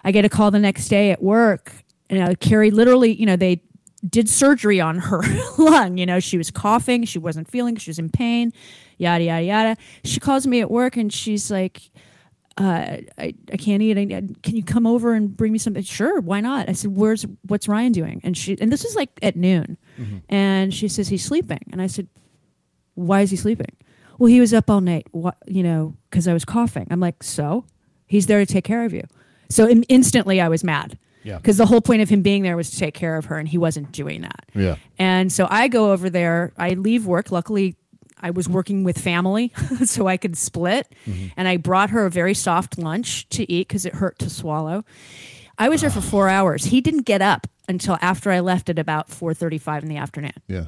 I get a call the next day at work and uh, Carrie literally you know they did surgery on her *laughs* lung you know she was coughing she wasn't feeling she was in pain yada yada yada she calls me at work and she's like uh, I, I can't eat. I, can you come over and bring me something? Sure, why not? I said, where's what's Ryan doing? And she and this is like at noon, and she says he's sleeping. And I said, why is he sleeping? Well, he was up all night. What you know? Because I was coughing. I'm like, so he's there to take care of you. So im- instantly, I was mad. Yeah. Because the whole point of him being there was to take care of her, and he wasn't doing that. Yeah. And so I go over there. I leave work. Luckily, I was working with family, *laughs* so I could split. And I brought her a very soft lunch to eat because it hurt to swallow. I was there for four *sighs* hours. He didn't get up until after I left at about four thirty-five in the afternoon. Yeah.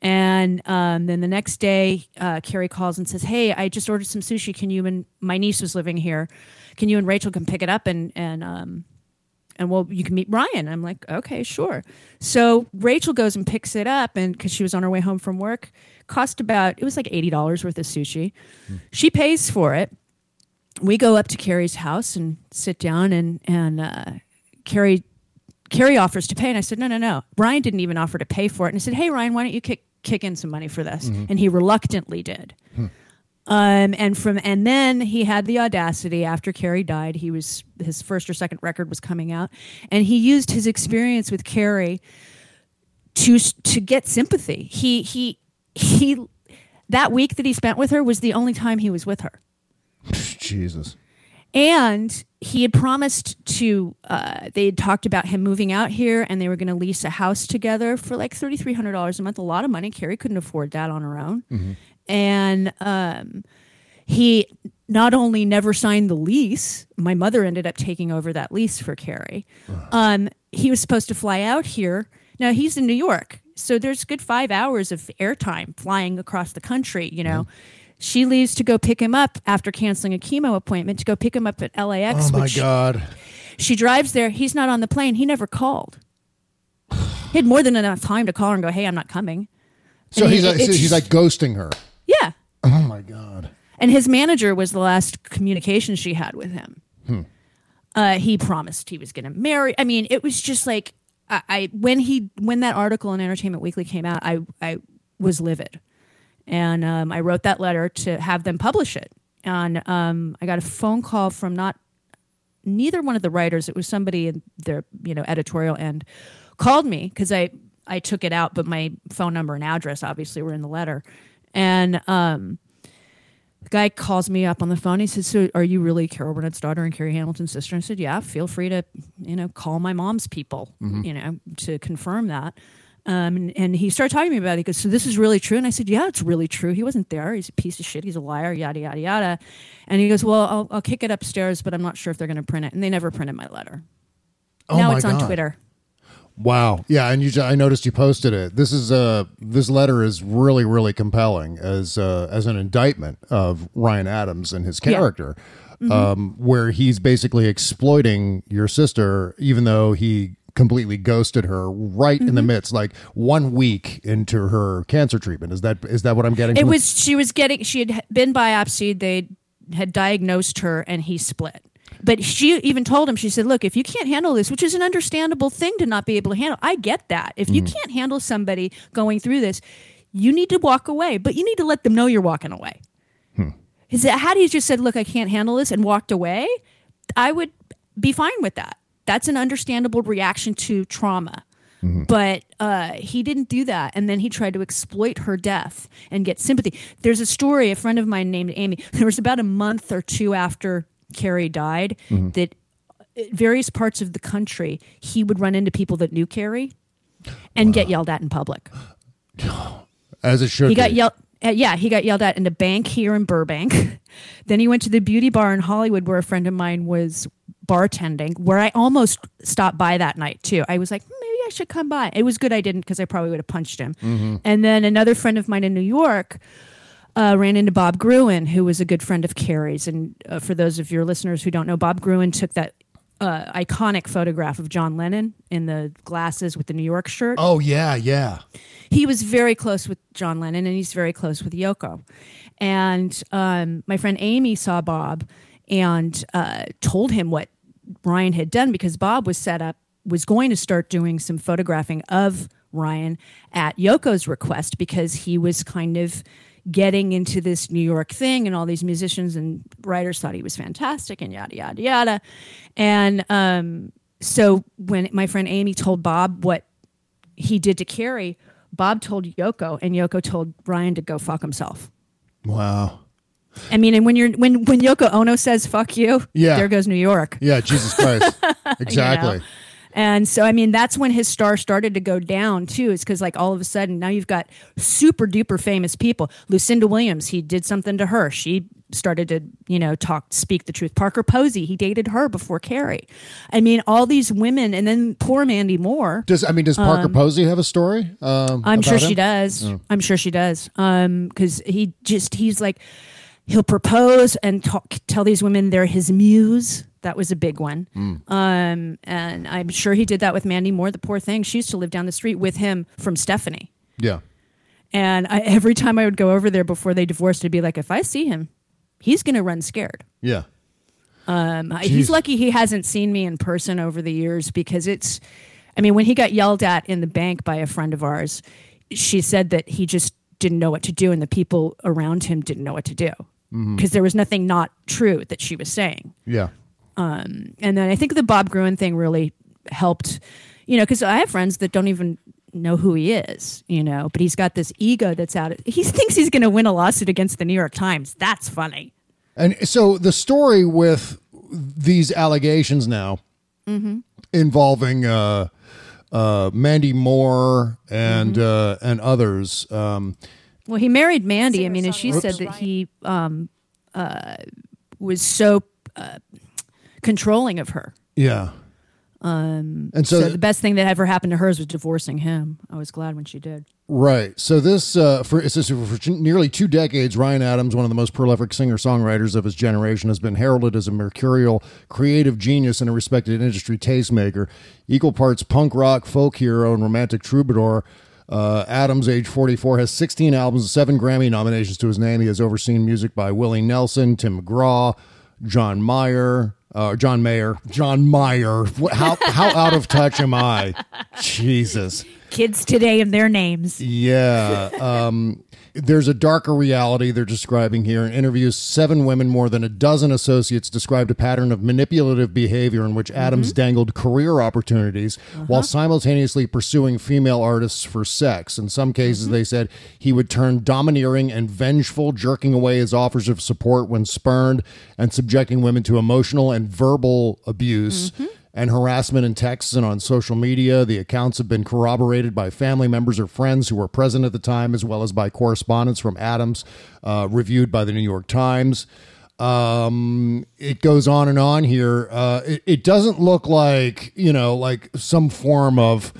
And um, then the next day, uh, Carrie calls and says, "Hey, I just ordered some sushi. Can you and my niece was living here? Can you and Rachel come pick it up and and um, and well, you can meet Ryan." I'm like, "Okay, sure." So Rachel goes and picks it up, and because she was on her way home from work, cost about it was like eighty dollars worth of sushi. She pays for it. We go up to Carrie's house and sit down, and and uh, Carrie Carrie offers to pay, and I said, no, no, no. Ryan didn't even offer to pay for it, and I said, hey, Ryan, why don't you kick kick in some money for this? And he reluctantly did. Um, and from and then he had the audacity after Carrie died. He was his first or second record was coming out, and he used his experience with Carrie to to get sympathy. He he he. That week that he spent with her was the only time he was with her. Jesus. And he had promised to, uh, they had talked about him moving out here and they were going to lease a house together for like $3,300 a month. A lot of money. Carrie couldn't afford that on her own. And um, he not only never signed the lease, my mother ended up taking over that lease for Carrie. Um, he was supposed to fly out here. Now he's in New York. So there's good five hours of airtime flying across the country, you know. She leaves to go pick him up after canceling a chemo appointment to go pick him up at LAX. Oh my God. She drives there. He's not on the plane. He never called. He had more than enough time to call her and go, "Hey, I'm not coming." So And he's it- like, so he's like ghosting her. Oh my God. And his manager was the last communication she had with him. Hmm. Uh, he promised he was going to marry. I mean, it was just like I, I when he when that article in Entertainment Weekly came out, I I was livid, and um, I wrote that letter to have them publish it. And um, I got a phone call from not neither one of the writers. It was somebody in their you know editorial end called me because I I took it out, but my phone number and address obviously were in the letter, and um, the guy calls me up on the phone. He says, "So, are you really Carol Burnett's daughter and Carrie Hamilton's sister?" I said, "Yeah. Feel free to, you know, call my mom's people, you know, to confirm that." Um, and, and he started talking to me about it. He goes, "So this is really true?" And I said, "Yeah, it's really true. He wasn't there. He's a piece of shit. He's a liar. Yada yada yada." And he goes, "Well, I'll, I'll kick it upstairs, but I'm not sure if they're going to print it." And they never printed my letter. Oh now my it's on Twitter. Wow. Yeah, and you ju- I noticed you posted it. This is uh this letter is really really compelling as uh as an indictment of Ryan Adams and his Yeah. character. Mhm. Um where he's basically exploiting your sister even though he completely ghosted her right in the Mhm. midst like 1 week into her cancer treatment. Is that is that what I'm getting It from was she was getting she had been biopsied. They had diagnosed her, and he split. But she even told him, she said, "Look, if you can't handle this, which is an understandable thing to not be able to handle, I get that. If you Mhm. can't handle somebody going through this, you need to walk away. But you need to let them know you're walking away." Is that had he just said, "Look, I can't handle this," and walked away, I would be fine with that. That's an understandable reaction to trauma. But uh, he didn't do that. And then he tried to exploit her death and get sympathy. There's a story, a friend of mine named Amy, there was about a month or two after Carrie died that in various parts of the country, he would run into people that knew Carrie and get yelled at in public. *sighs* As it should He got yelled. Uh, yeah, he got yelled at in a bank here in Burbank. *laughs* then he went to the beauty bar in Hollywood where a friend of mine was bartending, where I almost stopped by that night too. I was like, "Hmm, maybe I should come by. It was good I didn't because I probably would have punched him. Mm-hmm. And then another friend of mine in New York uh, ran into Bob Gruen, who was a good friend of Carrie's. And uh, for those of your listeners who don't know, Bob Gruen took that uh, iconic photograph of John Lennon in the glasses with the New York shirt Oh yeah, yeah. he was very close with John Lennon and he's very close with Yoko. And um, my friend Amy saw Bob and uh, told him what Ryan had done because Bob was set up, was going to start doing some photographing of Ryan at Yoko's request because he was kind of getting into this New York thing and all these musicians and writers thought he was fantastic and yada, yada, yada. And um, so when my friend Amy told Bob what he did to Carrie, Bob told Yoko, and Yoko told Ryan to go fuck himself. Wow. I mean, and when you're when when Yoko Ono says "fuck you," Yeah. there goes New York. Yeah, Jesus Christ. *laughs* exactly. And so, I mean, that's when his star started to go down too. Is because like all of a sudden now you've got super duper famous people. Lucinda Williams, he did something to her. She started to you know talk, speak the truth. Parker Posey, he dated her before Carrie. I mean, all these women, and then poor Mandy Moore. Does I mean does Parker Posey have a story? Um, I'm sure she him? does. I'm sure she does. Um, because he just he's like he'll propose and talk, tell these women they're his muse. That was a big one. Um, and I'm sure he did that with Mandy Moore. The poor thing, she used to live down the street with him from Stephanie. Yeah. And I, every time I would go over there before they divorced, I'd be like, if I see him, he's gonna run scared. Yeah. Um, he's lucky he hasn't seen me in person over the years because it's, I mean, when he got yelled at in the bank by a friend of ours, she said that he just didn't know what to do and the people around him didn't know what to do because there was nothing not true that she was saying. Yeah. And then I think the Bob Gruen thing really helped, you know, because I have friends that don't even know who he is, you know, but he's got this ego that's out. He thinks he's going to win a lawsuit against the New York Times. That's funny. And so the story with these allegations now Mm-hmm. involving uh, uh, Mandy Moore and Mm-hmm. uh, and others. Um, Well, he married Mandy. I mean, and she said that he um, uh, was so uh, controlling of her. yeah. Um, and so, So, the best thing that ever happened to her was divorcing him. I was glad when she did. right. So this uh, for for nearly two decades, Ryan Adams, one of the most prolific singer songwriters of his generation, has been heralded as a mercurial creative genius and a respected industry tastemaker, equal parts punk rock, folk hero, and romantic troubadour. Uh, Adams, age 44, has 16 albums, seven Grammy nominations to his name. He has overseen music by Willie Nelson, Tim McGraw, John Mayer, uh, John Mayer, John Mayer. What, how how out of touch am I? *laughs* Jesus. Kids today and their names. Yeah. Um, there's a darker reality they're describing here. In interviews, seven women, more than a dozen associates, described a pattern of manipulative behavior in which Adams mm-hmm. dangled career opportunities uh-huh. while simultaneously pursuing female artists for sex. In some cases, mm-hmm. they said he would turn domineering and vengeful, jerking away his offers of support when spurned and subjecting women to emotional and verbal abuse mm-hmm. And harassment in texts and on social media. The accounts have been corroborated by family members or friends who were present at the time, as well as by correspondence from Adams, uh, reviewed by the New York Times. Um, it goes on and on here. Uh, it, it doesn't look like, you know, like some form of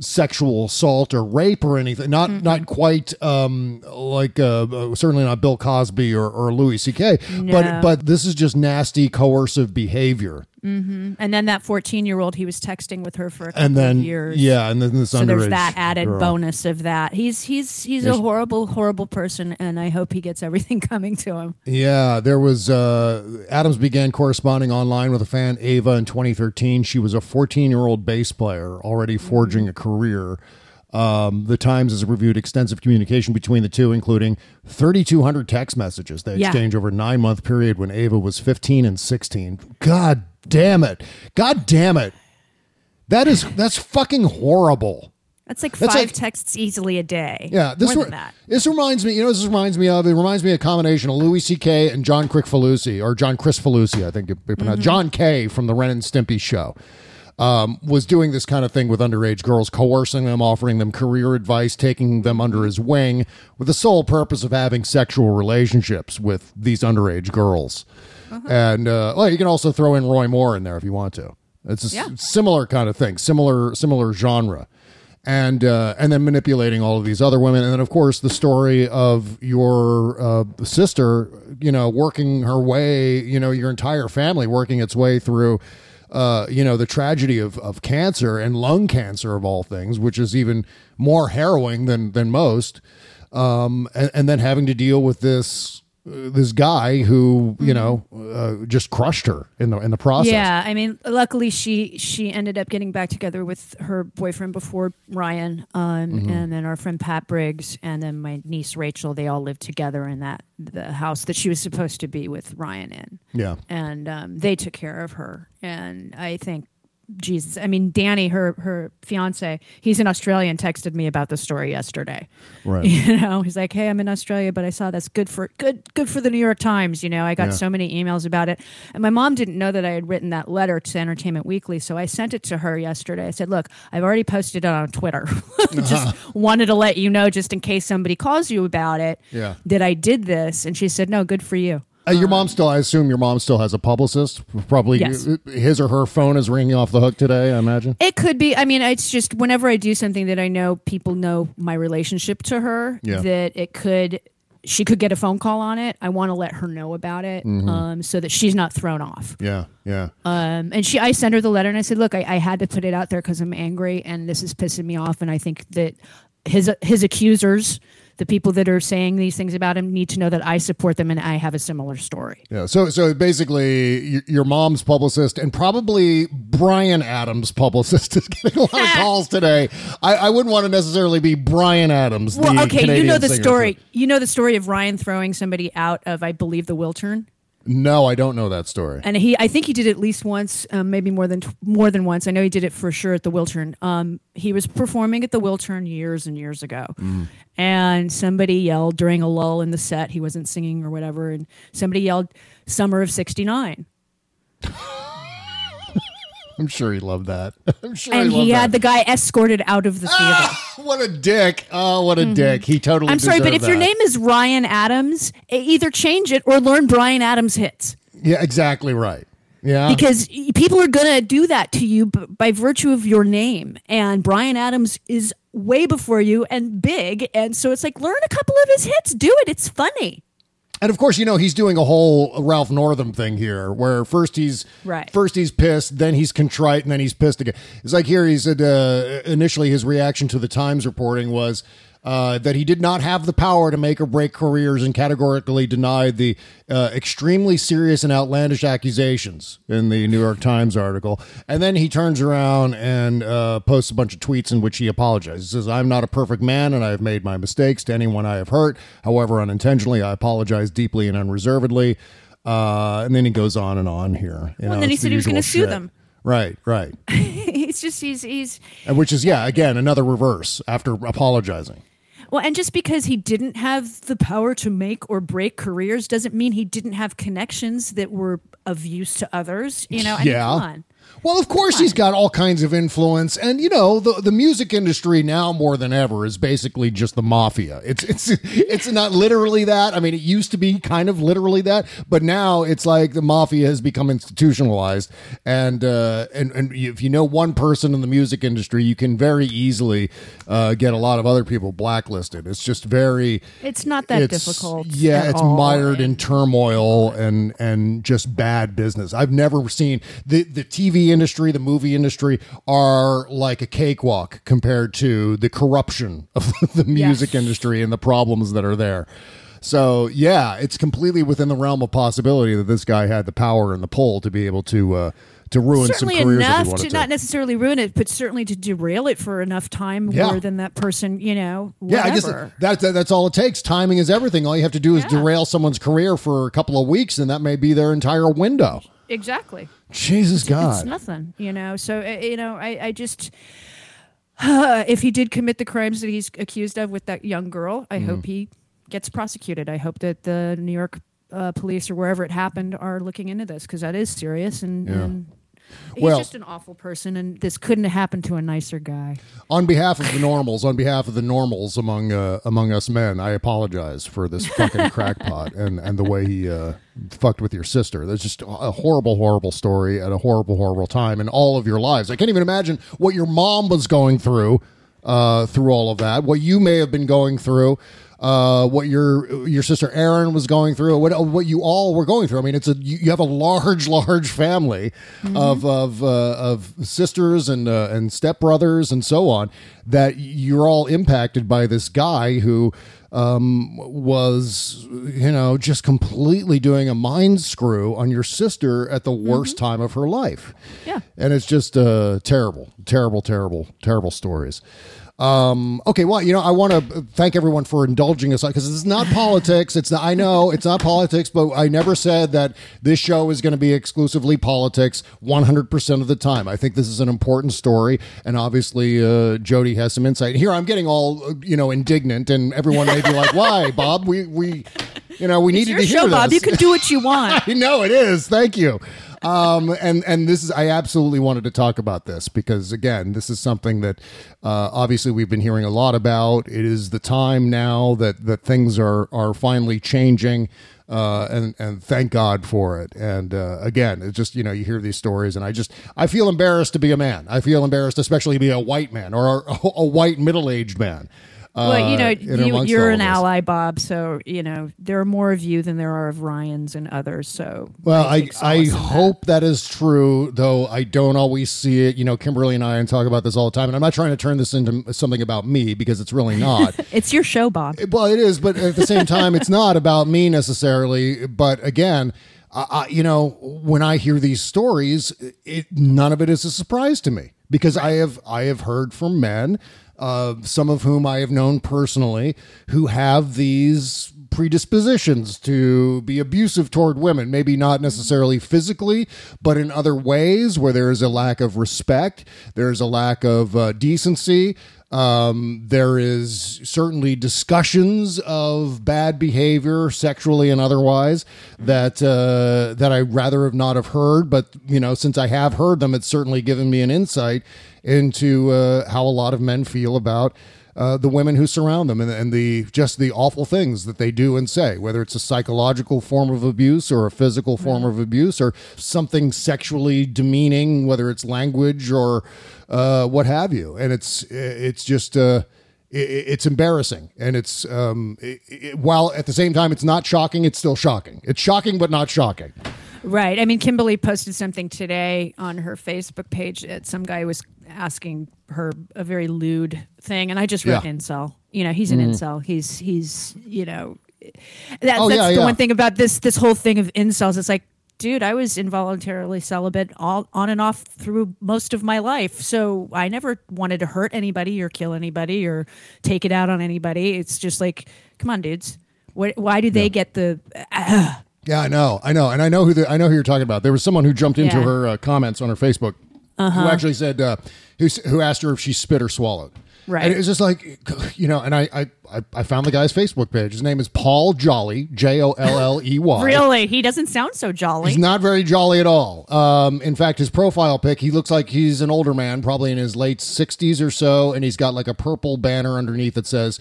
sexual assault or rape or anything. Not not quite um, like uh, uh, certainly not Bill Cosby or, or Louis C.K. But but this is just nasty coercive behavior. And then that 14 year old, he was texting with her for a couple and then of years. yeah, and then this So there's that added girl. bonus of that. He's he's he's a horrible horrible person, and I hope he gets everything *laughs* coming to him. Yeah, there was uh, Adams began corresponding online with a fan Ava in 2013. She was a 14 year old bass player already forging a career. Um, the Times has reviewed extensive communication between the two, including 3,200 text messages they Yeah. exchanged over a nine month period when Ava was 15 and 16. God damn it! God damn it! That is that's fucking horrible. That's like That's five like- texts easily a day. Yeah, this more re- than that. this reminds me. You know, this reminds me of. It reminds me of a combination of Louis C.K. and John Kricfalusi or John Chris Falusi, I think it, pronounced. John K. from the Ren and Stimpy show. Um, was doing this kind of thing with underage girls, coercing them, offering them career advice, taking them under his wing, with the sole purpose of having sexual relationships with these underage girls. And uh, well, you can also throw in Roy Moore in there if you want to. It's a Yeah. similar kind of thing, similar similar genre and uh, and then manipulating all of these other women, and then of course the story of your uh, sister, you know, working her way, you know, your entire family working its way through, uh, you know, the tragedy of of cancer and lung cancer of all things, which is even more harrowing than than most, um, and, and then having to deal with this. This guy who you know uh, just crushed her in the in the process. Yeah, I mean, luckily she she ended up getting back together with her boyfriend before Ryan, um, Mm-hmm. and then our friend Pat Briggs, and then my niece Rachel. They all lived together in that the house that she was supposed to be with Ryan in. yeah. and um, they took care of her. And I think, Jesus, I mean, Danny, her her fiance, he's in Australia and texted me about the story yesterday. Right. *laughs* You know, he's like, "Hey, I'm in Australia, but I saw that's good for good good for the New York Times." You know, I got Yeah. so many emails about it, and my mom didn't know that I had written that letter to Entertainment Weekly, so I sent it to her yesterday. I said, "Look, I've already posted it on Twitter. *laughs* Uh-huh. just wanted to let you know, just in case somebody calls you about it, Yeah. that I did this." And she said, "No, good for you." Uh, your mom still, I assume your mom still has a publicist. Probably Yes. his or her phone is ringing off the hook today, I imagine. It could be. I mean, it's just whenever I do something that I know people know my relationship to her, Yeah. that it could, she could get a phone call on it. I want to let her know about it Mm-hmm. um, so that she's not thrown off. Yeah, yeah. Um, and she, I sent her the letter and I said, look, I, I had to put it out there because I'm angry and this is pissing me off. And I think that his his accusers, the people that are saying these things about him, need to know that I support them and I have a similar story. Yeah, so so basically, your mom's publicist and probably Bryan Adams' publicist *laughs* is getting a lot of *laughs* calls today. I, I wouldn't want to necessarily be Bryan Adams. Well, okay, Canadian you know the singer. story. You know the story of Ryan throwing somebody out of, I believe, the Wiltern. No, I don't know that story. and he I think he did it at least once, um, maybe more than more than once. I know he did it for sure at the Wiltern. Um, he was performing at the Wiltern years and years ago, and somebody yelled during a lull in the set. He wasn't singing or whatever, and somebody yelled "Summer of '69," *laughs* I'm sure he loved that. *laughs* I'm sure and he, loved he had that. the guy escorted out of the theater. what a dick! Oh, what a dick! He totally. Mm-hmm. I'm sorry, but if deserved your name is Ryan Adams, either change it or learn Bryan Adams hits. yeah, exactly right. Yeah, because people are going to do that to you b- by virtue of your name and bryan adams is way before you and big and so it's like learn a couple of his hits do it it's funny And of course, you know he's doing a whole Ralph Northam thing here, where first he's Right. first he's pissed, then he's contrite, and then he's pissed again. It's like here he said uh, initially his reaction to the Times reporting was uh, that he did not have the power to make or break careers, and categorically denied the uh, extremely serious and outlandish accusations in the New York Times article. And then he turns around and uh, posts a bunch of tweets in which he apologizes. He says, "I'm not a perfect man, and I have made my mistakes to anyone I have hurt. However, unintentionally, I apologize deeply and unreservedly." Uh, and then he goes on and on here. You know, and then he said the he was gonna sue them. Right, right. *laughs* it's just he's he's And which is yeah, again another reverse after apologizing. Well and just because he didn't have the power to make or break careers doesn't mean he didn't have connections that were of use to others you know I mean, yeah. come on. Well, of course he's got all kinds of influence, and you know the the music industry now more than ever is basically just the mafia. It's it's *laughs* it's not literally that. I mean, it used to be kind of literally that, but now it's like the mafia has become institutionalized, and uh, and and if you know one person in the music industry, you can very easily uh, get a lot of other people blacklisted. It's just very it's not that it's- difficult Yeah, it's all. mired in turmoil and and just bad business. I've never seen the the TV industry, the movie industry are like a cakewalk compared to the corruption of *laughs* the music industry and the problems that are there. So yeah, it's completely within the realm of possibility that this guy had the power and the pull to be able to uh, to ruin certainly some careers if enough he wanted to to. not necessarily ruin it, but certainly to derail it for enough time Yeah. more than that person, you know, Yeah, I guess whatever. that, that that's all it takes. Timing is everything. All you have to do is derail someone's career for a couple of weeks, and that may be their entire window. Exactly. Jesus It's God. It's nothing, you know. So uh, you know, I, I just *sighs* if he did commit the crimes that he's accused of with that young girl, I Mm. hope he gets prosecuted. I hope that the New York uh, police or wherever it happened are looking into this because that is serious and. Yeah. and He's Well- just an awful person, and this couldn't have happened to a nicer guy. On behalf of the normals, on behalf of the normals among uh, among us men, I apologize for this fucking crackpot and and the way he uh, fucked with your sister. That's just a horrible, horrible story at a horrible, horrible time in all of your lives. I can't even imagine what your mom was going through uh, through all of that. What you may have been going through. Uh, what your your sister Erin was going through, what what you all were going through. I mean, it's a you, you have a large, *laughs* large family of of uh, of sisters and uh, and stepbrothers and so on that you're all impacted by this guy who um, was you know just completely doing a mind screw on your sister at the worst time of her life. Yeah. and it's just uh, terrible, terrible, terrible, terrible stories. Um, okay, well, you know, I want to thank everyone for indulging us because it's not politics. It's not, I know it's not politics, but I never said that this show is going to be exclusively politics 100% of the time. I think this is an important story, and obviously, uh, Jody has some insight. Here, I'm getting all uh, you know indignant, and everyone may be like, "Why, Bob? We we." You know, we It's needed to hear show, this. Bob. You can do what you *laughs* want. I know it is. Thank you. Um, and and this is I absolutely wanted to talk about this because again, this is something that uh, obviously we've been hearing a lot about. It is the time now that that things are are finally changing. Uh, and and thank God for it. And uh, again, it's just you know you hear these stories, and I just I feel embarrassed to be a man. I feel embarrassed, especially to be a white man or a, a white middle aged man. Well, you know, uh, you, you're an ally, Bob. So you know there are more of you than there are of Ryan's and others. So Well, I I in that. hope that is true, though I don't always see it. You know, Kimberly and I and talk about this all the time, and I'm not trying to turn this into something about me because it's really not. *laughs* it's your show, Bob. well, it is, but at the same time, it's not about me necessarily. But again, I, you know, when I hear these stories, it none of it is a surprise to me because I have I have heard from men, uh, some of whom I have known personally, who have these predispositions to be abusive toward women maybe not necessarily physically but in other ways where there is a lack of respect there's a lack of uh, decency um, there is certainly discussions of bad behavior, sexually and otherwise, that uh, that I rather have not have heard. But you know, since I have heard them, it's certainly given me an insight into uh, how a lot of men feel about uh, the women who surround them and, and the just the awful things that they do and say, whether it's a psychological form of abuse or a physical form of abuse or something sexually demeaning, whether it's language or uh, what have you. And it's it's just uh, it, it's embarrassing, and it's um, it, it, while at the same time it's not shocking, it's still shocking. It's shocking, but not shocking. Right. I mean, Kimberly posted something today on her Facebook page that some guy was asking her a very lewd thing, and I just wrote Yeah. incel. You know, he's an Mhm. incel. He's he's you know, that's Oh, that's yeah, the yeah. one thing about this this whole thing of incels. It's like. Dude, I was involuntarily celibate all on and off through most of my life. So I never wanted to hurt anybody or kill anybody or take it out on anybody. It's just like, come on, dudes. What, why do they get the *clears throat* Yeah, I know, I know, and I know who the, I know who you're talking about. There was someone who jumped into Yeah. her uh, comments on her Facebook Uh-huh. who actually said uh, who s- who asked her if she spit or swallowed. Right. And it was just like, you know, and I, I, I- I found the guy's Facebook page. His name is Paul Jolly, J O L L E Y. Really? He doesn't sound so jolly. He's not very jolly at all. Um, in fact, his profile pic, he looks like he's an older man, probably in his late 60s or so, and he's got like a purple banner underneath that says,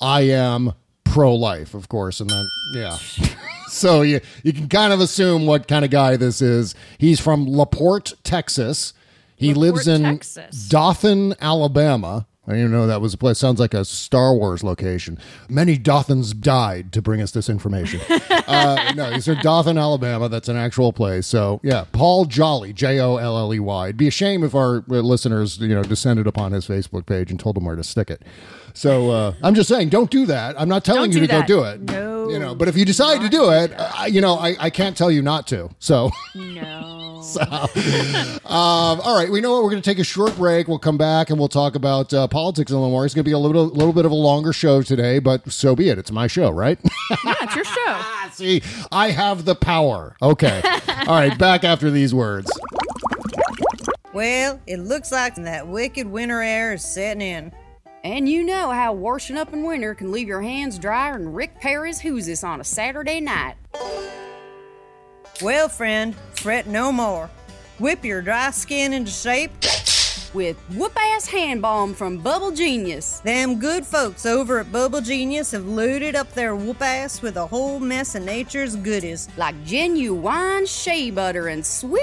I am pro life, of course. And then, yeah. *laughs* so you, you can kind of assume what kind of guy this is. He's from LaPorte, Texas. He lives in Texas. Dothan, Alabama. I didn't even know that was a place. Sounds like a Star Wars location. Many Dothans died to bring us this information. *laughs* uh, no, he's in Dothan, Alabama. That's an actual place. So yeah, Paul Jolly, J O L L E Y. It'd be a shame if our uh, listeners, you know, descended upon his Facebook page and told him where to stick it. So uh, I'm just saying, don't do that. I'm not telling Don't you to that. go do it. No. No. You know, but if you decide to do it, uh, you know, I, I can't tell you not to. So, No. So um, all right, we know what we're going to take a short break. We'll come back and we'll talk about uh, politics a little more. It's going to be a little, little bit of a longer show today, but so be it. It's my show, right? *laughs* yeah, it's your show. *laughs* See, I have the power. Okay. *laughs* All right, back after these words. Well, it looks like that wicked winter air is setting in. And you know how washing up in winter can leave your hands drier than Rick Perry's hooses on a Saturday night. Well, friend, fret no more. Whip your dry skin into shape with whoop ass hand balm from Bubble Genius. Them good folks over at Bubble Genius have loaded up their whoop ass with a whole mess of nature's goodies. Like genuine shea butter and sweet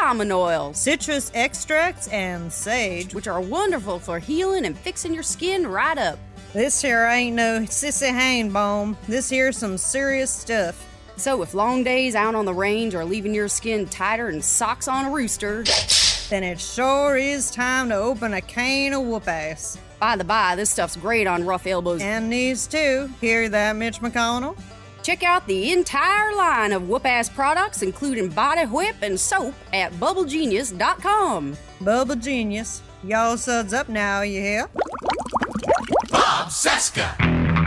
almond oil, citrus extracts, and sage, which are wonderful for healing and fixing your skin right up. This here ain't no sissy hand balm. This here's some serious stuff. So if long days out on the range are leaving your skin tighter than socks on a rooster, then it sure is time to open a can of whoop ass. By the by, this stuff's great on rough elbows. And knees too. Hear that, Mitch McConnell? Check out the entire line of whoop ass products, including body whip and soap, at bubblegenius.com. Bubble Genius. Y'all suds up now, you hear? Bob Cesca.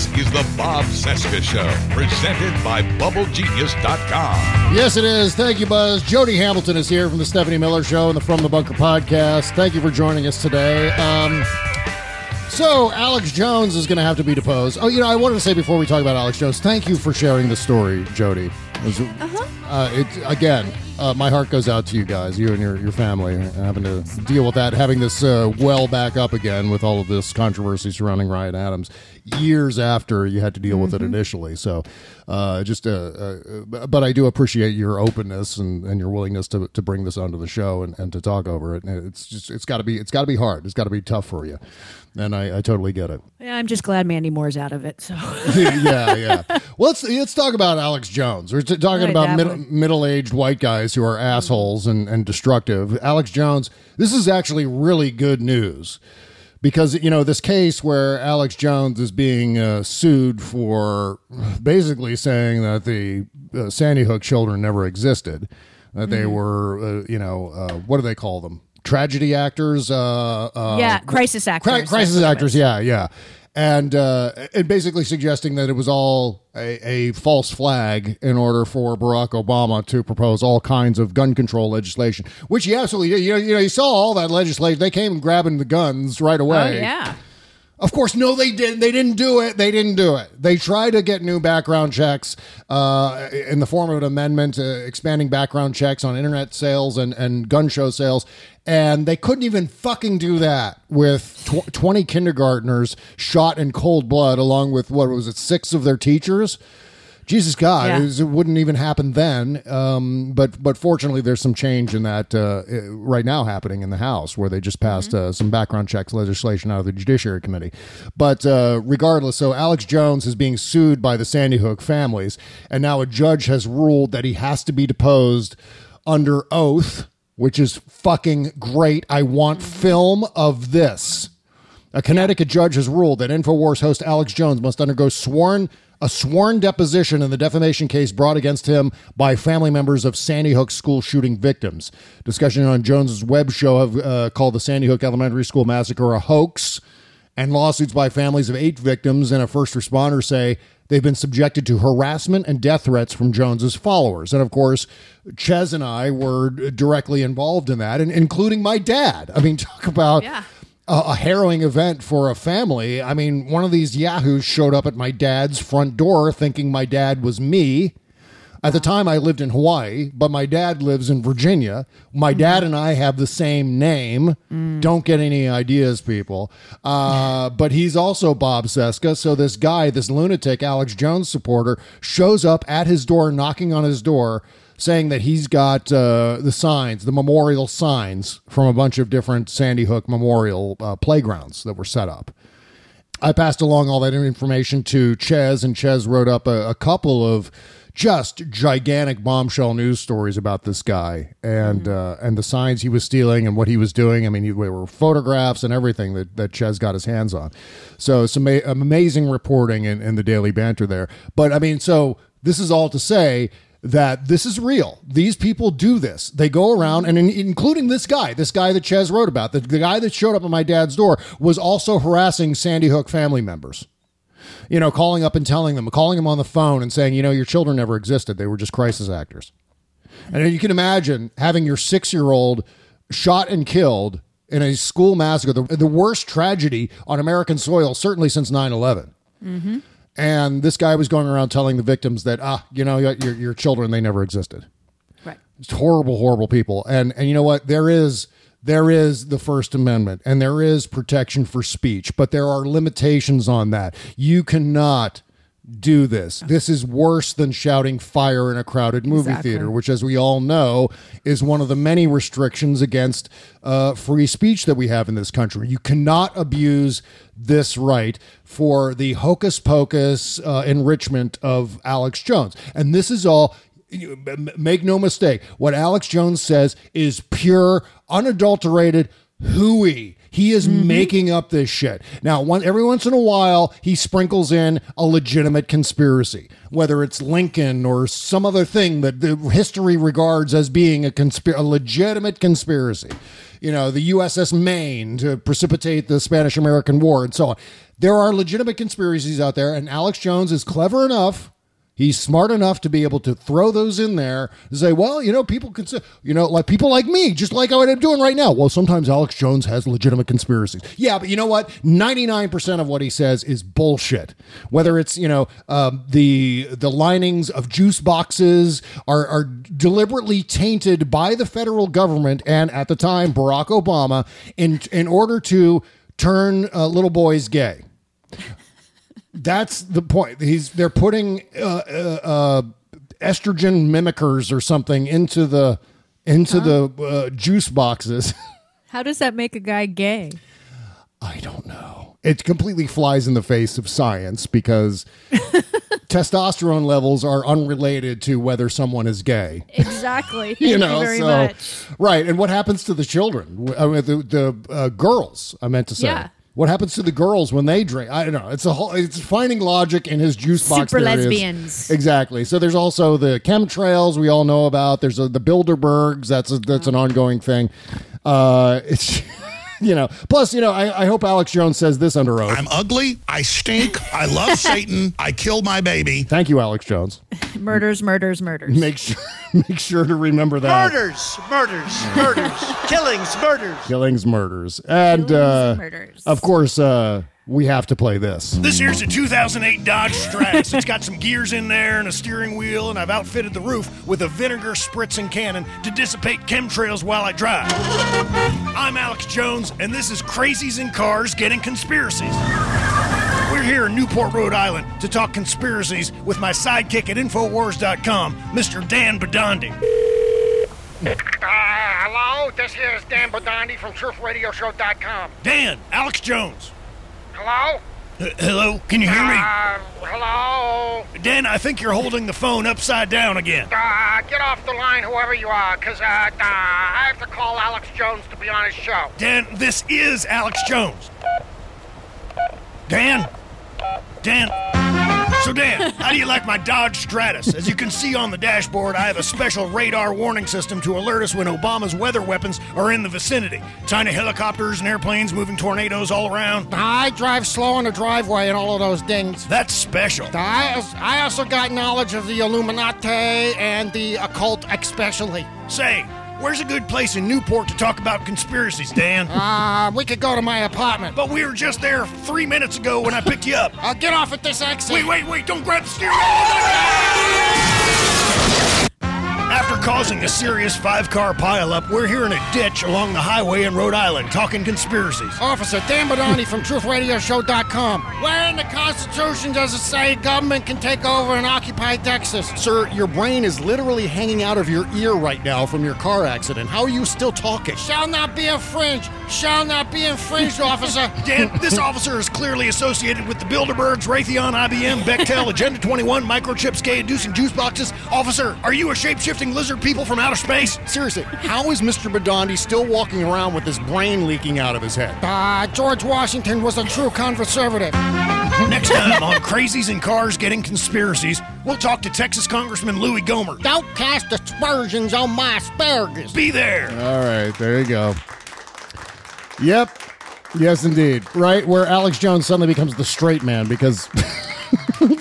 This is the Bob Cesca Show, presented by BubbleGenius.com. Yes, it is. Thank you, Buzz. Jody Hamilton is here from the Stephanie Miller Show and the From the Bunker podcast. Thank you for joining us today. Um, so, Alex Jones is going to have to be deposed. Oh, you know, I wanted to say before we talk about Alex Jones, thank you for sharing the story, Jody. Was, Uh-huh. uh, it, again, uh, my heart goes out to you guys, you and your, your family, having to deal with that, having this uh, well back up again with all of this controversy surrounding Ryan Adams years after you had to deal with it initially. So, uh, just, uh, uh, but I do appreciate your openness and, and your willingness to, to bring this onto the show and, and to talk over it. And it's just, it's got to be, it's got to be hard. It's got to be tough for you. And I, I totally get it. Yeah, I'm just glad Mandy Moore's out of it. So *laughs* yeah, yeah. Well, let's let's talk about Alex Jones. We're t- talking Right, about mid- middle-aged white guys who are assholes and, and destructive. Alex Jones. This is actually really good news because you know this case where Alex Jones is being uh, sued for basically saying that the uh, Sandy Hook children never existed, that they Mhm. were, uh, you know, uh, what do they call them? Tragedy actors. Uh, uh, yeah, crisis actors. Cri- crisis That's what it actors, yeah, yeah. And uh, and basically suggesting that it was all a, a false flag in order for Barack Obama to propose all kinds of gun control legislation, which he absolutely did. You know, you know, you saw all that legislation. They came grabbing the guns right away. Oh yeah. Of course, no, they didn't. They didn't do it. They didn't do it. They tried to get new background checks uh, in the form of an amendment uh, expanding background checks on internet sales and, and gun show sales. And they couldn't even fucking do that with tw- *laughs* 20 kindergartners shot in cold blood, along with what was it, six of their teachers? Jesus God, Yeah. it, was- it wouldn't even happen then. Um, but but fortunately, there's some change in that uh, right now happening in the House, where they just passed uh, some background checks legislation out of the Judiciary Committee. But uh, regardless, so Alex Jones is being sued by the Sandy Hook families, and now a judge has ruled that he has to be deposed under oath, which is fucking great. I want film of this. A Connecticut judge has ruled that InfoWars host Alex Jones must undergo sworn a sworn deposition in the defamation case brought against him by family members of Sandy Hook school shooting victims. Discussion on Jones's web show have uh, called the Sandy Hook Elementary School massacre a hoax, and lawsuits by families of eight victims and a first responder say they've been subjected to harassment and death threats from Jones's followers. And of course, Chez and I were directly involved in that, and including my dad. I mean, *laughs* talk about Yeah. a, a harrowing event for a family. I mean, one of these yahoos showed up at my dad's front door thinking my dad was me. At the time, I lived in Hawaii, but my dad lives in Virginia. My dad and I have the same name. Don't get any ideas, people. Uh, *laughs* but he's also Bob Cesca. So this guy, this lunatic, Alex Jones supporter, shows up at his door, knocking on his door, saying that he's got uh, the signs, the memorial signs from a bunch of different Sandy Hook memorial uh, playgrounds that were set up. I passed along all that information to Chez, and Chez wrote up a, a couple of just gigantic bombshell news stories about this guy and uh, and the signs he was stealing and what he was doing. I mean, he, there were photographs and everything that, that Chez got his hands on. So some ama- amazing reporting in, in the Daily Banter there. But I mean, so this is all to say that this is real. These people do this. They go around, and in, including this guy, this guy that Chez wrote about, the, the guy that showed up at my dad's door was also harassing Sandy Hook family members. You know, calling up and telling them, calling them on the phone and saying, you know, your children never existed. They were just crisis actors. And you can imagine having your six year old shot and killed in a school massacre, the, the worst tragedy on American soil, certainly since 9 11 Mm-hmm. and this guy was going around telling the victims that ah you know your, your children they never existed Right. it's horrible horrible people and and you know what there is there is the first amendment and there is protection for speech but there are limitations on that. You cannot do this. This is worse than shouting fire in a crowded movie Exactly. theater which as we all know is one of the many restrictions against uh, free speech that we have in this country. You cannot abuse this right for the hocus pocus uh, enrichment of alex jones. And this is all make no mistake what alex jones says is pure unadulterated hooey he is mm-hmm. making up this shit. Now, one, every once in a while, he sprinkles in a legitimate conspiracy, whether it's Lincoln or some other thing that the history regards as being a, conspir- a legitimate conspiracy. You know, the USS Maine to precipitate the Spanish American War and so on. There are legitimate conspiracies out there, and Alex Jones is clever enough He's smart enough to be able to throw those in there and say, well, you know, people can say, you know, like people like me, just like what I'm doing right now. Well, sometimes Alex Jones has legitimate conspiracies. Yeah, but you know what? 99% of what he says is bullshit. Whether it's, you know, um, the the linings of juice boxes are, are deliberately tainted by the federal government and at the time Barack Obama in in order to turn uh, little boys gay. That's the point. He's they're putting uh, uh, uh, estrogen mimickers or something into the into the uh, juice boxes. *laughs* How does that make a guy gay? I don't know. It completely flies in the face of science because *laughs* testosterone levels are unrelated to whether someone is gay. Exactly. *laughs* You know, very so much. right. And what happens to the children? I mean, the the uh, girls. I meant to say. Yeah. What happens to the girls when they drink? I don't know. It's a whole. It's finding logic in his juice box. Super lesbians. Exactly. So there's also the chemtrails we all know about. There's uh the Bilderbergs. That's a, that's an ongoing thing. Uh, it's *laughs* you know. Plus, you know, I, I hope Alex Jones says this under oath. I'm ugly. I stink. I love *laughs* Satan. I killed my baby. Thank you, Alex Jones. *laughs* Murders, murders, murders. Make sure make sure to remember that. Murders, murders, murders, killings, murders. Killings, murders, and uh, murders. of course, uh, we have to play this. This here's a 2008 Dodge Stratus. It's got some gears in there and a steering wheel, and I've outfitted the roof with a vinegar spritzing cannon to dissipate chemtrails while I drive. I'm Alex Jones, and this is Crazies in Cars Getting Conspiracies. We're here in Newport, Rhode Island to talk conspiracies with my sidekick at Infowars.com, Mr. Dan Bidondi. Uh, hello, this here is Dan Bidondi from TruthRadioShow.com. Dan, Alex Jones. Hello? H- hello, can you hear me? Uh, hello? Dan, I think you're holding the phone upside down again. Uh, get off the line, whoever you are, because uh, uh, I have to call Alex Jones to be on his show. Dan, this is Alex Jones. Dan? Dan? So, Dan, how do you like my Dodge Stratus? As you can see on the dashboard, I have a special radar warning system to alert us when Obama's weather weapons are in the vicinity. Tiny helicopters and airplanes moving tornadoes all around. I drive slow in the driveway and all of those things. That's special. I, I also got knowledge of the Illuminati and the occult, especially. Say, where's a good place in Newport to talk about conspiracies, Dan? Uh, we could go to my apartment. But we were just there three minutes ago when I picked you up. Uh, get off at this exit. Wait, wait, wait, don't grab the steering wheel. After causing a serious five car pileup. We're here in a ditch along the highway in Rhode Island talking conspiracies. Officer Dan Bidondi from TruthRadioShow.com. Where in the Constitution does it say government can take over and occupy Texas? Sir, your brain is literally hanging out of your ear right now from your car accident. How are you still talking? Shall not be infringed. Shall not be infringed, *laughs* officer. Dan, this officer is clearly associated with the Bilderbergs, Raytheon, IBM, Bechtel, Agenda 21, microchips, gay inducing juice boxes. Officer, are you a shape-shifting lizard people from outer space? Seriously, how is Mr. Bidondi still walking around with his brain leaking out of his head? Uh, George Washington was a true conservative. Next time on Crazies and Cars Getting Conspiracies, we'll talk to Texas Congressman Louis Gohmert. Don't cast aspersions on my asparagus. Be there. All right, there you go. Yep. Yes, indeed. Right where Alex Jones suddenly becomes the straight man because *laughs*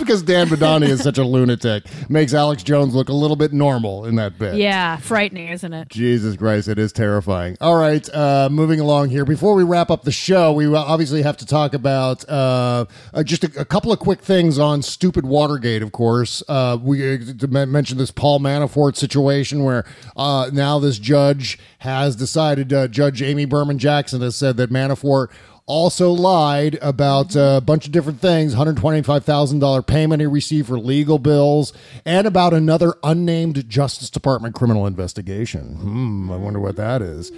because Dan Bidondi is such a lunatic makes Alex Jones look a little bit normal in that bit. Yeah, frightening, isn't it? Jesus Christ, it is terrifying. All right, uh, moving along here. Before we wrap up the show, we obviously have to talk about uh, uh, just a, a couple of quick things on stupid Watergate. Of course, uh, we uh, mentioned this Paul Manafort situation where uh, now this judge has decided. Uh, judge Amy Berman Jackson has said that Manafort also lied about a bunch of different things $125,000 payment he received for legal bills and about another unnamed Justice Department criminal investigation. Hmm, I wonder what that is.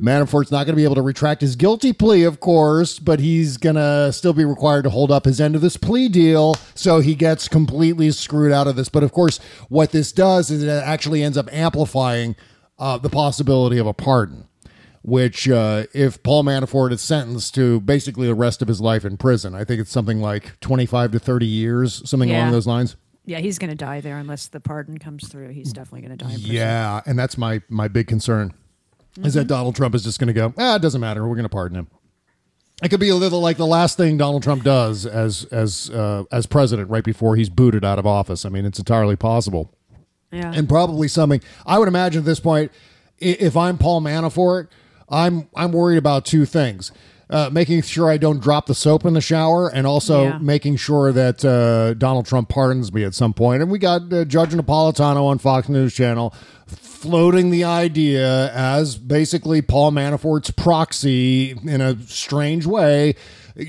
Manafort's not going to be able to retract his guilty plea, of course, but he's going to still be required to hold up his end of this plea deal. So he gets completely screwed out of this. But of course, what this does is it actually ends up amplifying uh, the possibility of a pardon which uh, if Paul Manafort is sentenced to basically the rest of his life in prison, I think it's something like 25 to 30 years, something Yeah. along those lines. Yeah, he's going to die there unless the pardon comes through. He's definitely going to die. In prison. Yeah, and that's my my big concern is that Donald Trump is just going to go, ah, it doesn't matter, we're going to pardon him. It could be a little like the last thing Donald Trump does as as uh, as president right before he's booted out of office. I mean, it's entirely possible. Yeah. and probably something I would imagine at this point. If I'm Paul Manafort, I'm I'm worried about two things: uh, making sure I don't drop the soap in the shower, and also Yeah. making sure that uh, Donald Trump pardons me at some point. And we got uh, Judge Napolitano on Fox News Channel floating the idea as basically Paul Manafort's proxy in a strange way,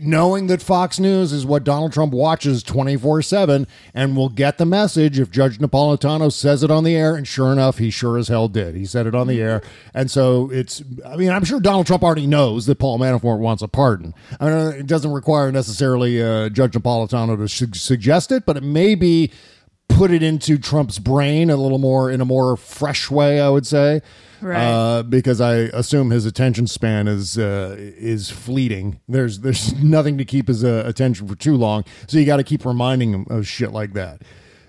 knowing that Fox News is what Donald Trump watches 24 7 and will get the message if Judge Napolitano says it on the air. And sure enough, he sure as hell did. He said it on the air. And so it's, I mean, I'm sure Donald Trump already knows that Paul Manafort wants a pardon. I mean, it doesn't require necessarily uh, Judge Napolitano to su- suggest it, but it may be put it into Trump's brain a little more in a more fresh way, I would say. Right. Uh, because I assume his attention span is uh, is fleeting. There's there's *laughs* nothing to keep his uh, attention for too long, so you got to keep reminding him of shit like that.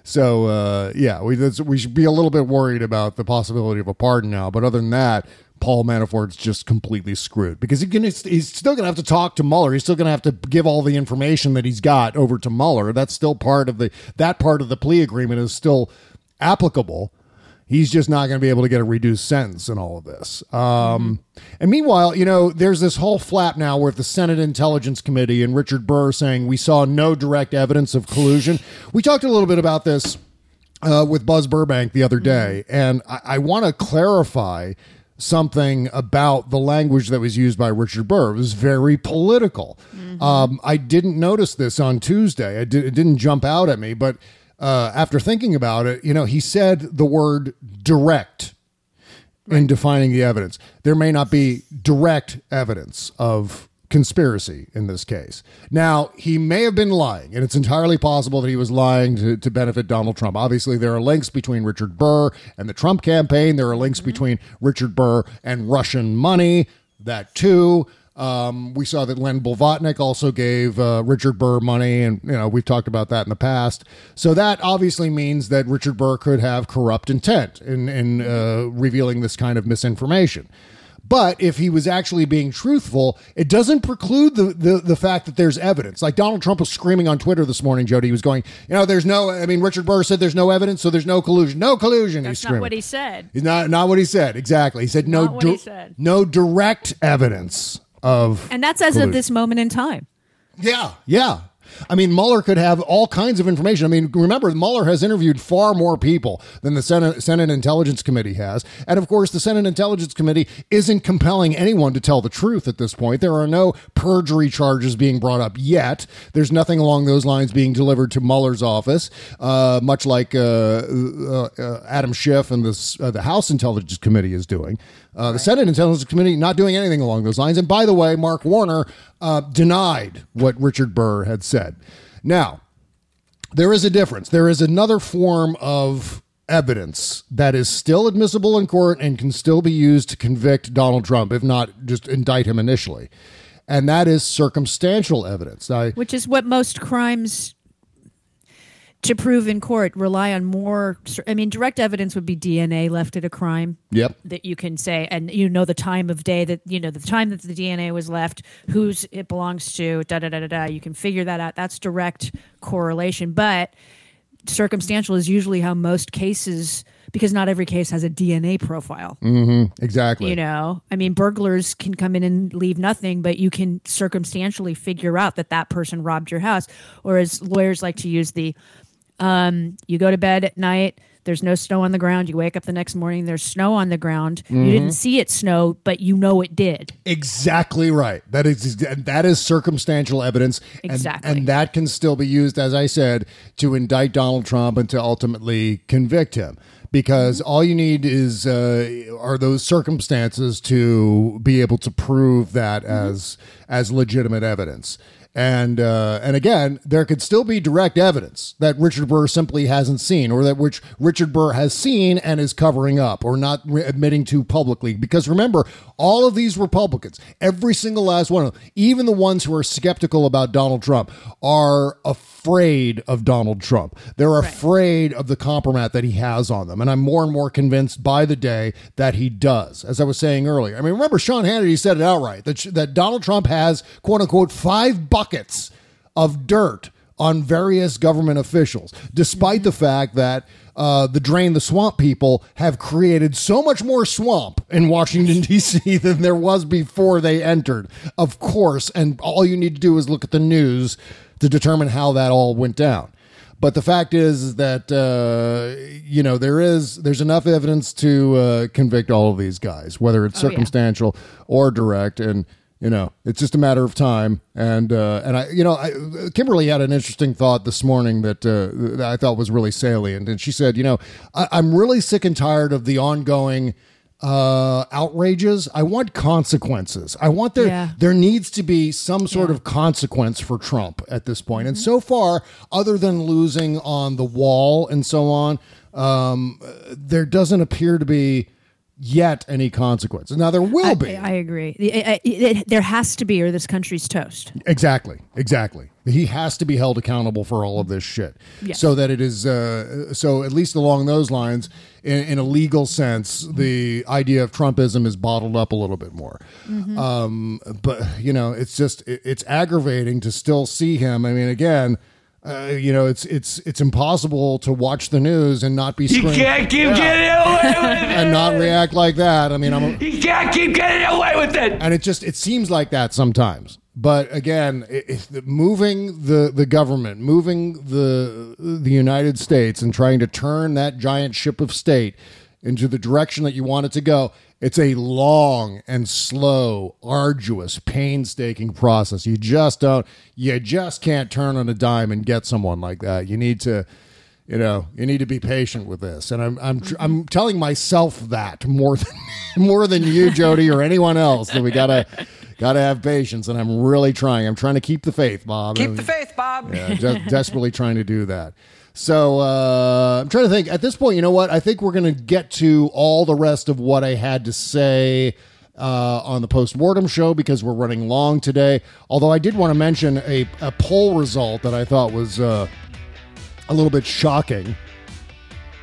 So uh, yeah, we we should be a little bit worried about the possibility of a pardon now. But other than that, Paul Manafort's just completely screwed because he can, he's still going to have to talk to Mueller. He's still going to have to give all the information that he's got over to Mueller. That's still part of the that part of the plea agreement is still applicable. He's just not going to be able to get a reduced sentence in all of this. Um, And meanwhile, you know, there's this whole flap now with the Senate Intelligence Committee and Richard Burr saying we saw no direct evidence of collusion. We talked a little bit about this uh, with Buzz Burbank the other day, and I, I want to clarify something about the language that was used by Richard Burr. It was very political. Um, I didn't notice this on Tuesday. Did, it didn't jump out at me, but uh, after thinking about it, you know, he said the word direct in defining the evidence. There may not be direct evidence of conspiracy in this case. Now, he may have been lying, and it's entirely possible that he was lying to, to benefit Donald Trump. Obviously, there are links between Richard Burr and the Trump campaign. There are links between Richard Burr and Russian money, that too. Um, we saw that Len Blavatnik also gave uh, Richard Burr money, and you know we've talked about that in the past. So that obviously means that Richard Burr could have corrupt intent in in uh, revealing this kind of misinformation. But if he was actually being truthful, it doesn't preclude the, the the fact that there's evidence. Like Donald Trump was screaming on Twitter this morning, Jody. He was going, you know, there's no. I mean, Richard Burr said there's no evidence, so there's no collusion. No collusion. That's not what he said. He's not not what he said exactly. He said no. He said. No direct evidence of. And that's as of this moment in time. Yeah, yeah. I mean, Mueller could have all kinds of information. I mean, remember, Mueller has interviewed far more people than the Senate, Senate Intelligence Committee has. And of course, the Senate Intelligence Committee isn't compelling anyone to tell the truth at this point. There are no perjury charges being brought up yet. There's nothing along those lines being delivered to Mueller's office, uh, much like uh, uh, uh, Adam Schiff and this, uh, the House Intelligence Committee is doing. Uh, the Senate Intelligence Committee not doing anything along those lines. And by the way, Mark Warner uh, denied what Richard Burr had said. Now, there is a difference. There is another form of evidence that is still admissible in court and can still be used to convict Donald Trump, if not just indict him initially. And that is circumstantial evidence. Now, Which is what most crimes to prove in court rely on more. I mean, direct evidence would be DNA left at a crime. Yep. That you can say, and you know the time of day that you know the time that the DNA was left, whose it belongs to, da da da da da. You can figure that out. That's direct correlation, but circumstantial is usually how most cases because not every case has a DNA profile. Mhm, exactly. You know, I mean, burglars can come in and leave nothing, but you can circumstantially figure out that that person robbed your house. Or as lawyers like to use the, um, you go to bed at night, there's no snow on the ground. You wake up the next morning, there's snow on the ground. You Mhm. didn't see it snow, but you know it did. Exactly right. That is that is circumstantial evidence, and, Exactly. and that can still be used, as I said, to indict Donald Trump and to ultimately convict him. Because all you need is uh, are those circumstances to be able to prove that as as legitimate evidence. And uh, and again, there could still be direct evidence that Richard Burr simply hasn't seen, or that which Richard Burr has seen and is covering up, or not re- admitting to publicly. Because remember, all of these Republicans, every single last one of them, even the ones who are skeptical about Donald Trump, are afraid of Donald Trump. They're afraid of the compromise that he has on them, and I'm more and more convinced by the day that he does. As I was saying earlier, I mean, remember Sean Hannity said it outright that that Donald Trump has quote unquote five buckets of dirt on various government officials, despite the fact that uh, the drain the swamp people have created so much more swamp in Washington *laughs* D.C. than there was before they entered. Of course, and all you need to do is look at the news to determine how that all went down. But the fact is, is that uh, you know there is there's enough evidence to uh, convict all of these guys, whether it's Oh, yeah. circumstantial or direct, and you know it's just a matter of time. And uh, and I you know I, Kimberly had an interesting thought this morning that, uh, that I thought was really salient, and she said, you know, I, I'm really sick and tired of the ongoing uh outrages i want consequences i want there Yeah. there needs to be some sort of consequence for trump at this point. and so far other than losing on the wall and so on um there doesn't appear to be yet any consequence now there will I, be I agree. It- it- it- there has to be, or this country's toast. Exactly, exactly. He has to be held accountable for all of this shit, Yes. so that it is. Uh, so at least along those lines, in, in a legal sense, the idea of Trumpism is bottled up a little bit more. Mm-hmm. Um, but you know, it's just it, it's aggravating to still see him. I mean, again. Uh, you know, it's it's it's impossible to watch the news and not be You screaming can't keep getting away with it. *laughs* and not react like that. I mean, I'm a, You can't keep getting away with it. and it just it seems like that sometimes but again i i- the- moving the the government moving the the united states and trying to turn that giant ship of state into the direction that you want it to go it's a long and slow arduous painstaking process. You just don't you just can't turn on a dime and get someone like that. You need to you know you need to be patient with this. And i'm i'm i'm telling myself that more than *laughs* more than you jody or anyone else that we gotta gotta have patience. And i'm really trying. I'm trying to keep the faith bob. Keep the faith, Bob. yeah de- desperately trying to do that so uh, i'm trying to think at this point you know what i think we're gonna get to all the rest of what i had to say uh, on the post-mortem show because we're running long today although i did want to mention a, a poll result that i thought was uh, a little bit shocking.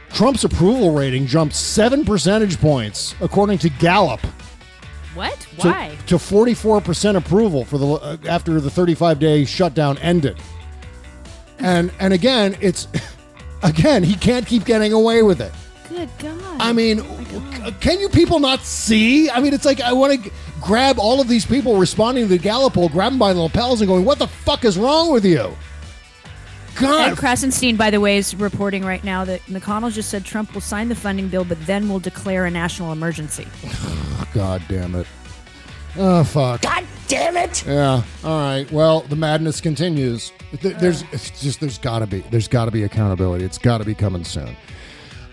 Trump's approval rating jumped seven percentage points, according to Gallup, What? to, Why? to 44% approval for the uh, after the 35 day shutdown ended. And and again, it's *laughs* again he can't keep getting away with it. Good God. I mean, oh can you people not see? I mean, it's like I want to grab all of these people responding to the Gallup poll, grab them by the lapels, and going, "What the fuck is wrong with you?" God. Ed Krasenstein, by the way, is reporting right now that McConnell just said Trump will sign the funding bill, but then will declare a national emergency. *sighs* God damn it. Oh, fuck. God damn it! Yeah. All right. Well, the madness continues. There's it's just there's got to be there's got to be accountability. It's got to be coming soon.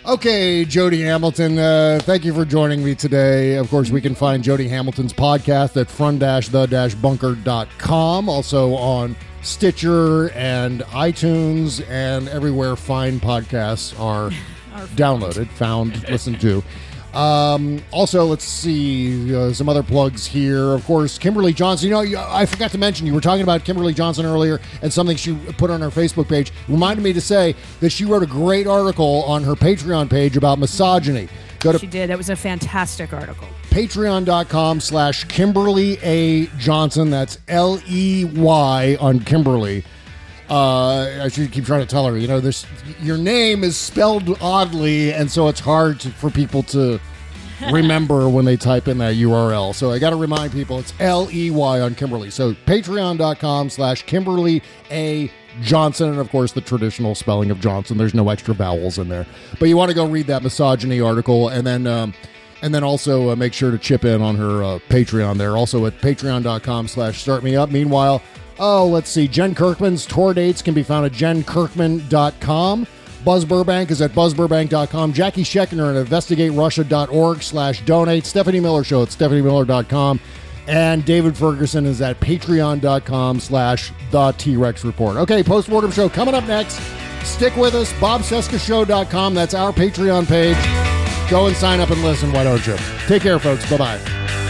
Okay, Jody Hamilton, uh, thank you for joining me today. Of course, we can find Jody Hamilton's podcast at front-the-bunker.com, also on Stitcher and iTunes and everywhere fine podcasts are *laughs* downloaded, found, listened to. *laughs* Um, also, let's see uh, some other plugs here. Of course, Kimberly Johnson. You know, I forgot to mention you were talking about Kimberly Johnson earlier, and something she put on her Facebook page reminded me to say that she wrote a great article on her Patreon page about misogyny. Go to She did. That was a fantastic article. patreon.com slash Kimberly A. Johnson. That's L E Y on Kimberly. Uh, I should keep trying to tell her, you know, this your name is spelled oddly, and so it's hard to, for people to *laughs* remember when they type in that URL. So I got to remind people it's L E Y on Kimberly. So patreon.com slash Kimberly A. Johnson, and of course the traditional spelling of Johnson. There's no extra vowels in there, but you want to go read that misogyny article, and then um, and then also uh, make sure to chip in on her uh, Patreon there. Also at patreon.com slash start me up. Meanwhile, oh, let's see. Jen Kirkman's tour dates can be found at jenkirkman.com. Buzz Burbank is at buzzburbank.com. Jackie Scheckner at investigaterussia.org slash donate. Stephanie Miller Show at stephaniemiller.com. And David Ferguson is at patreon.com slash the T-Rex Report. Okay, postmortem show coming up next. Stick with us. BobCescashow.com. That's our Patreon page. Go and sign up and listen, why don't you? Take care, folks. Bye-bye.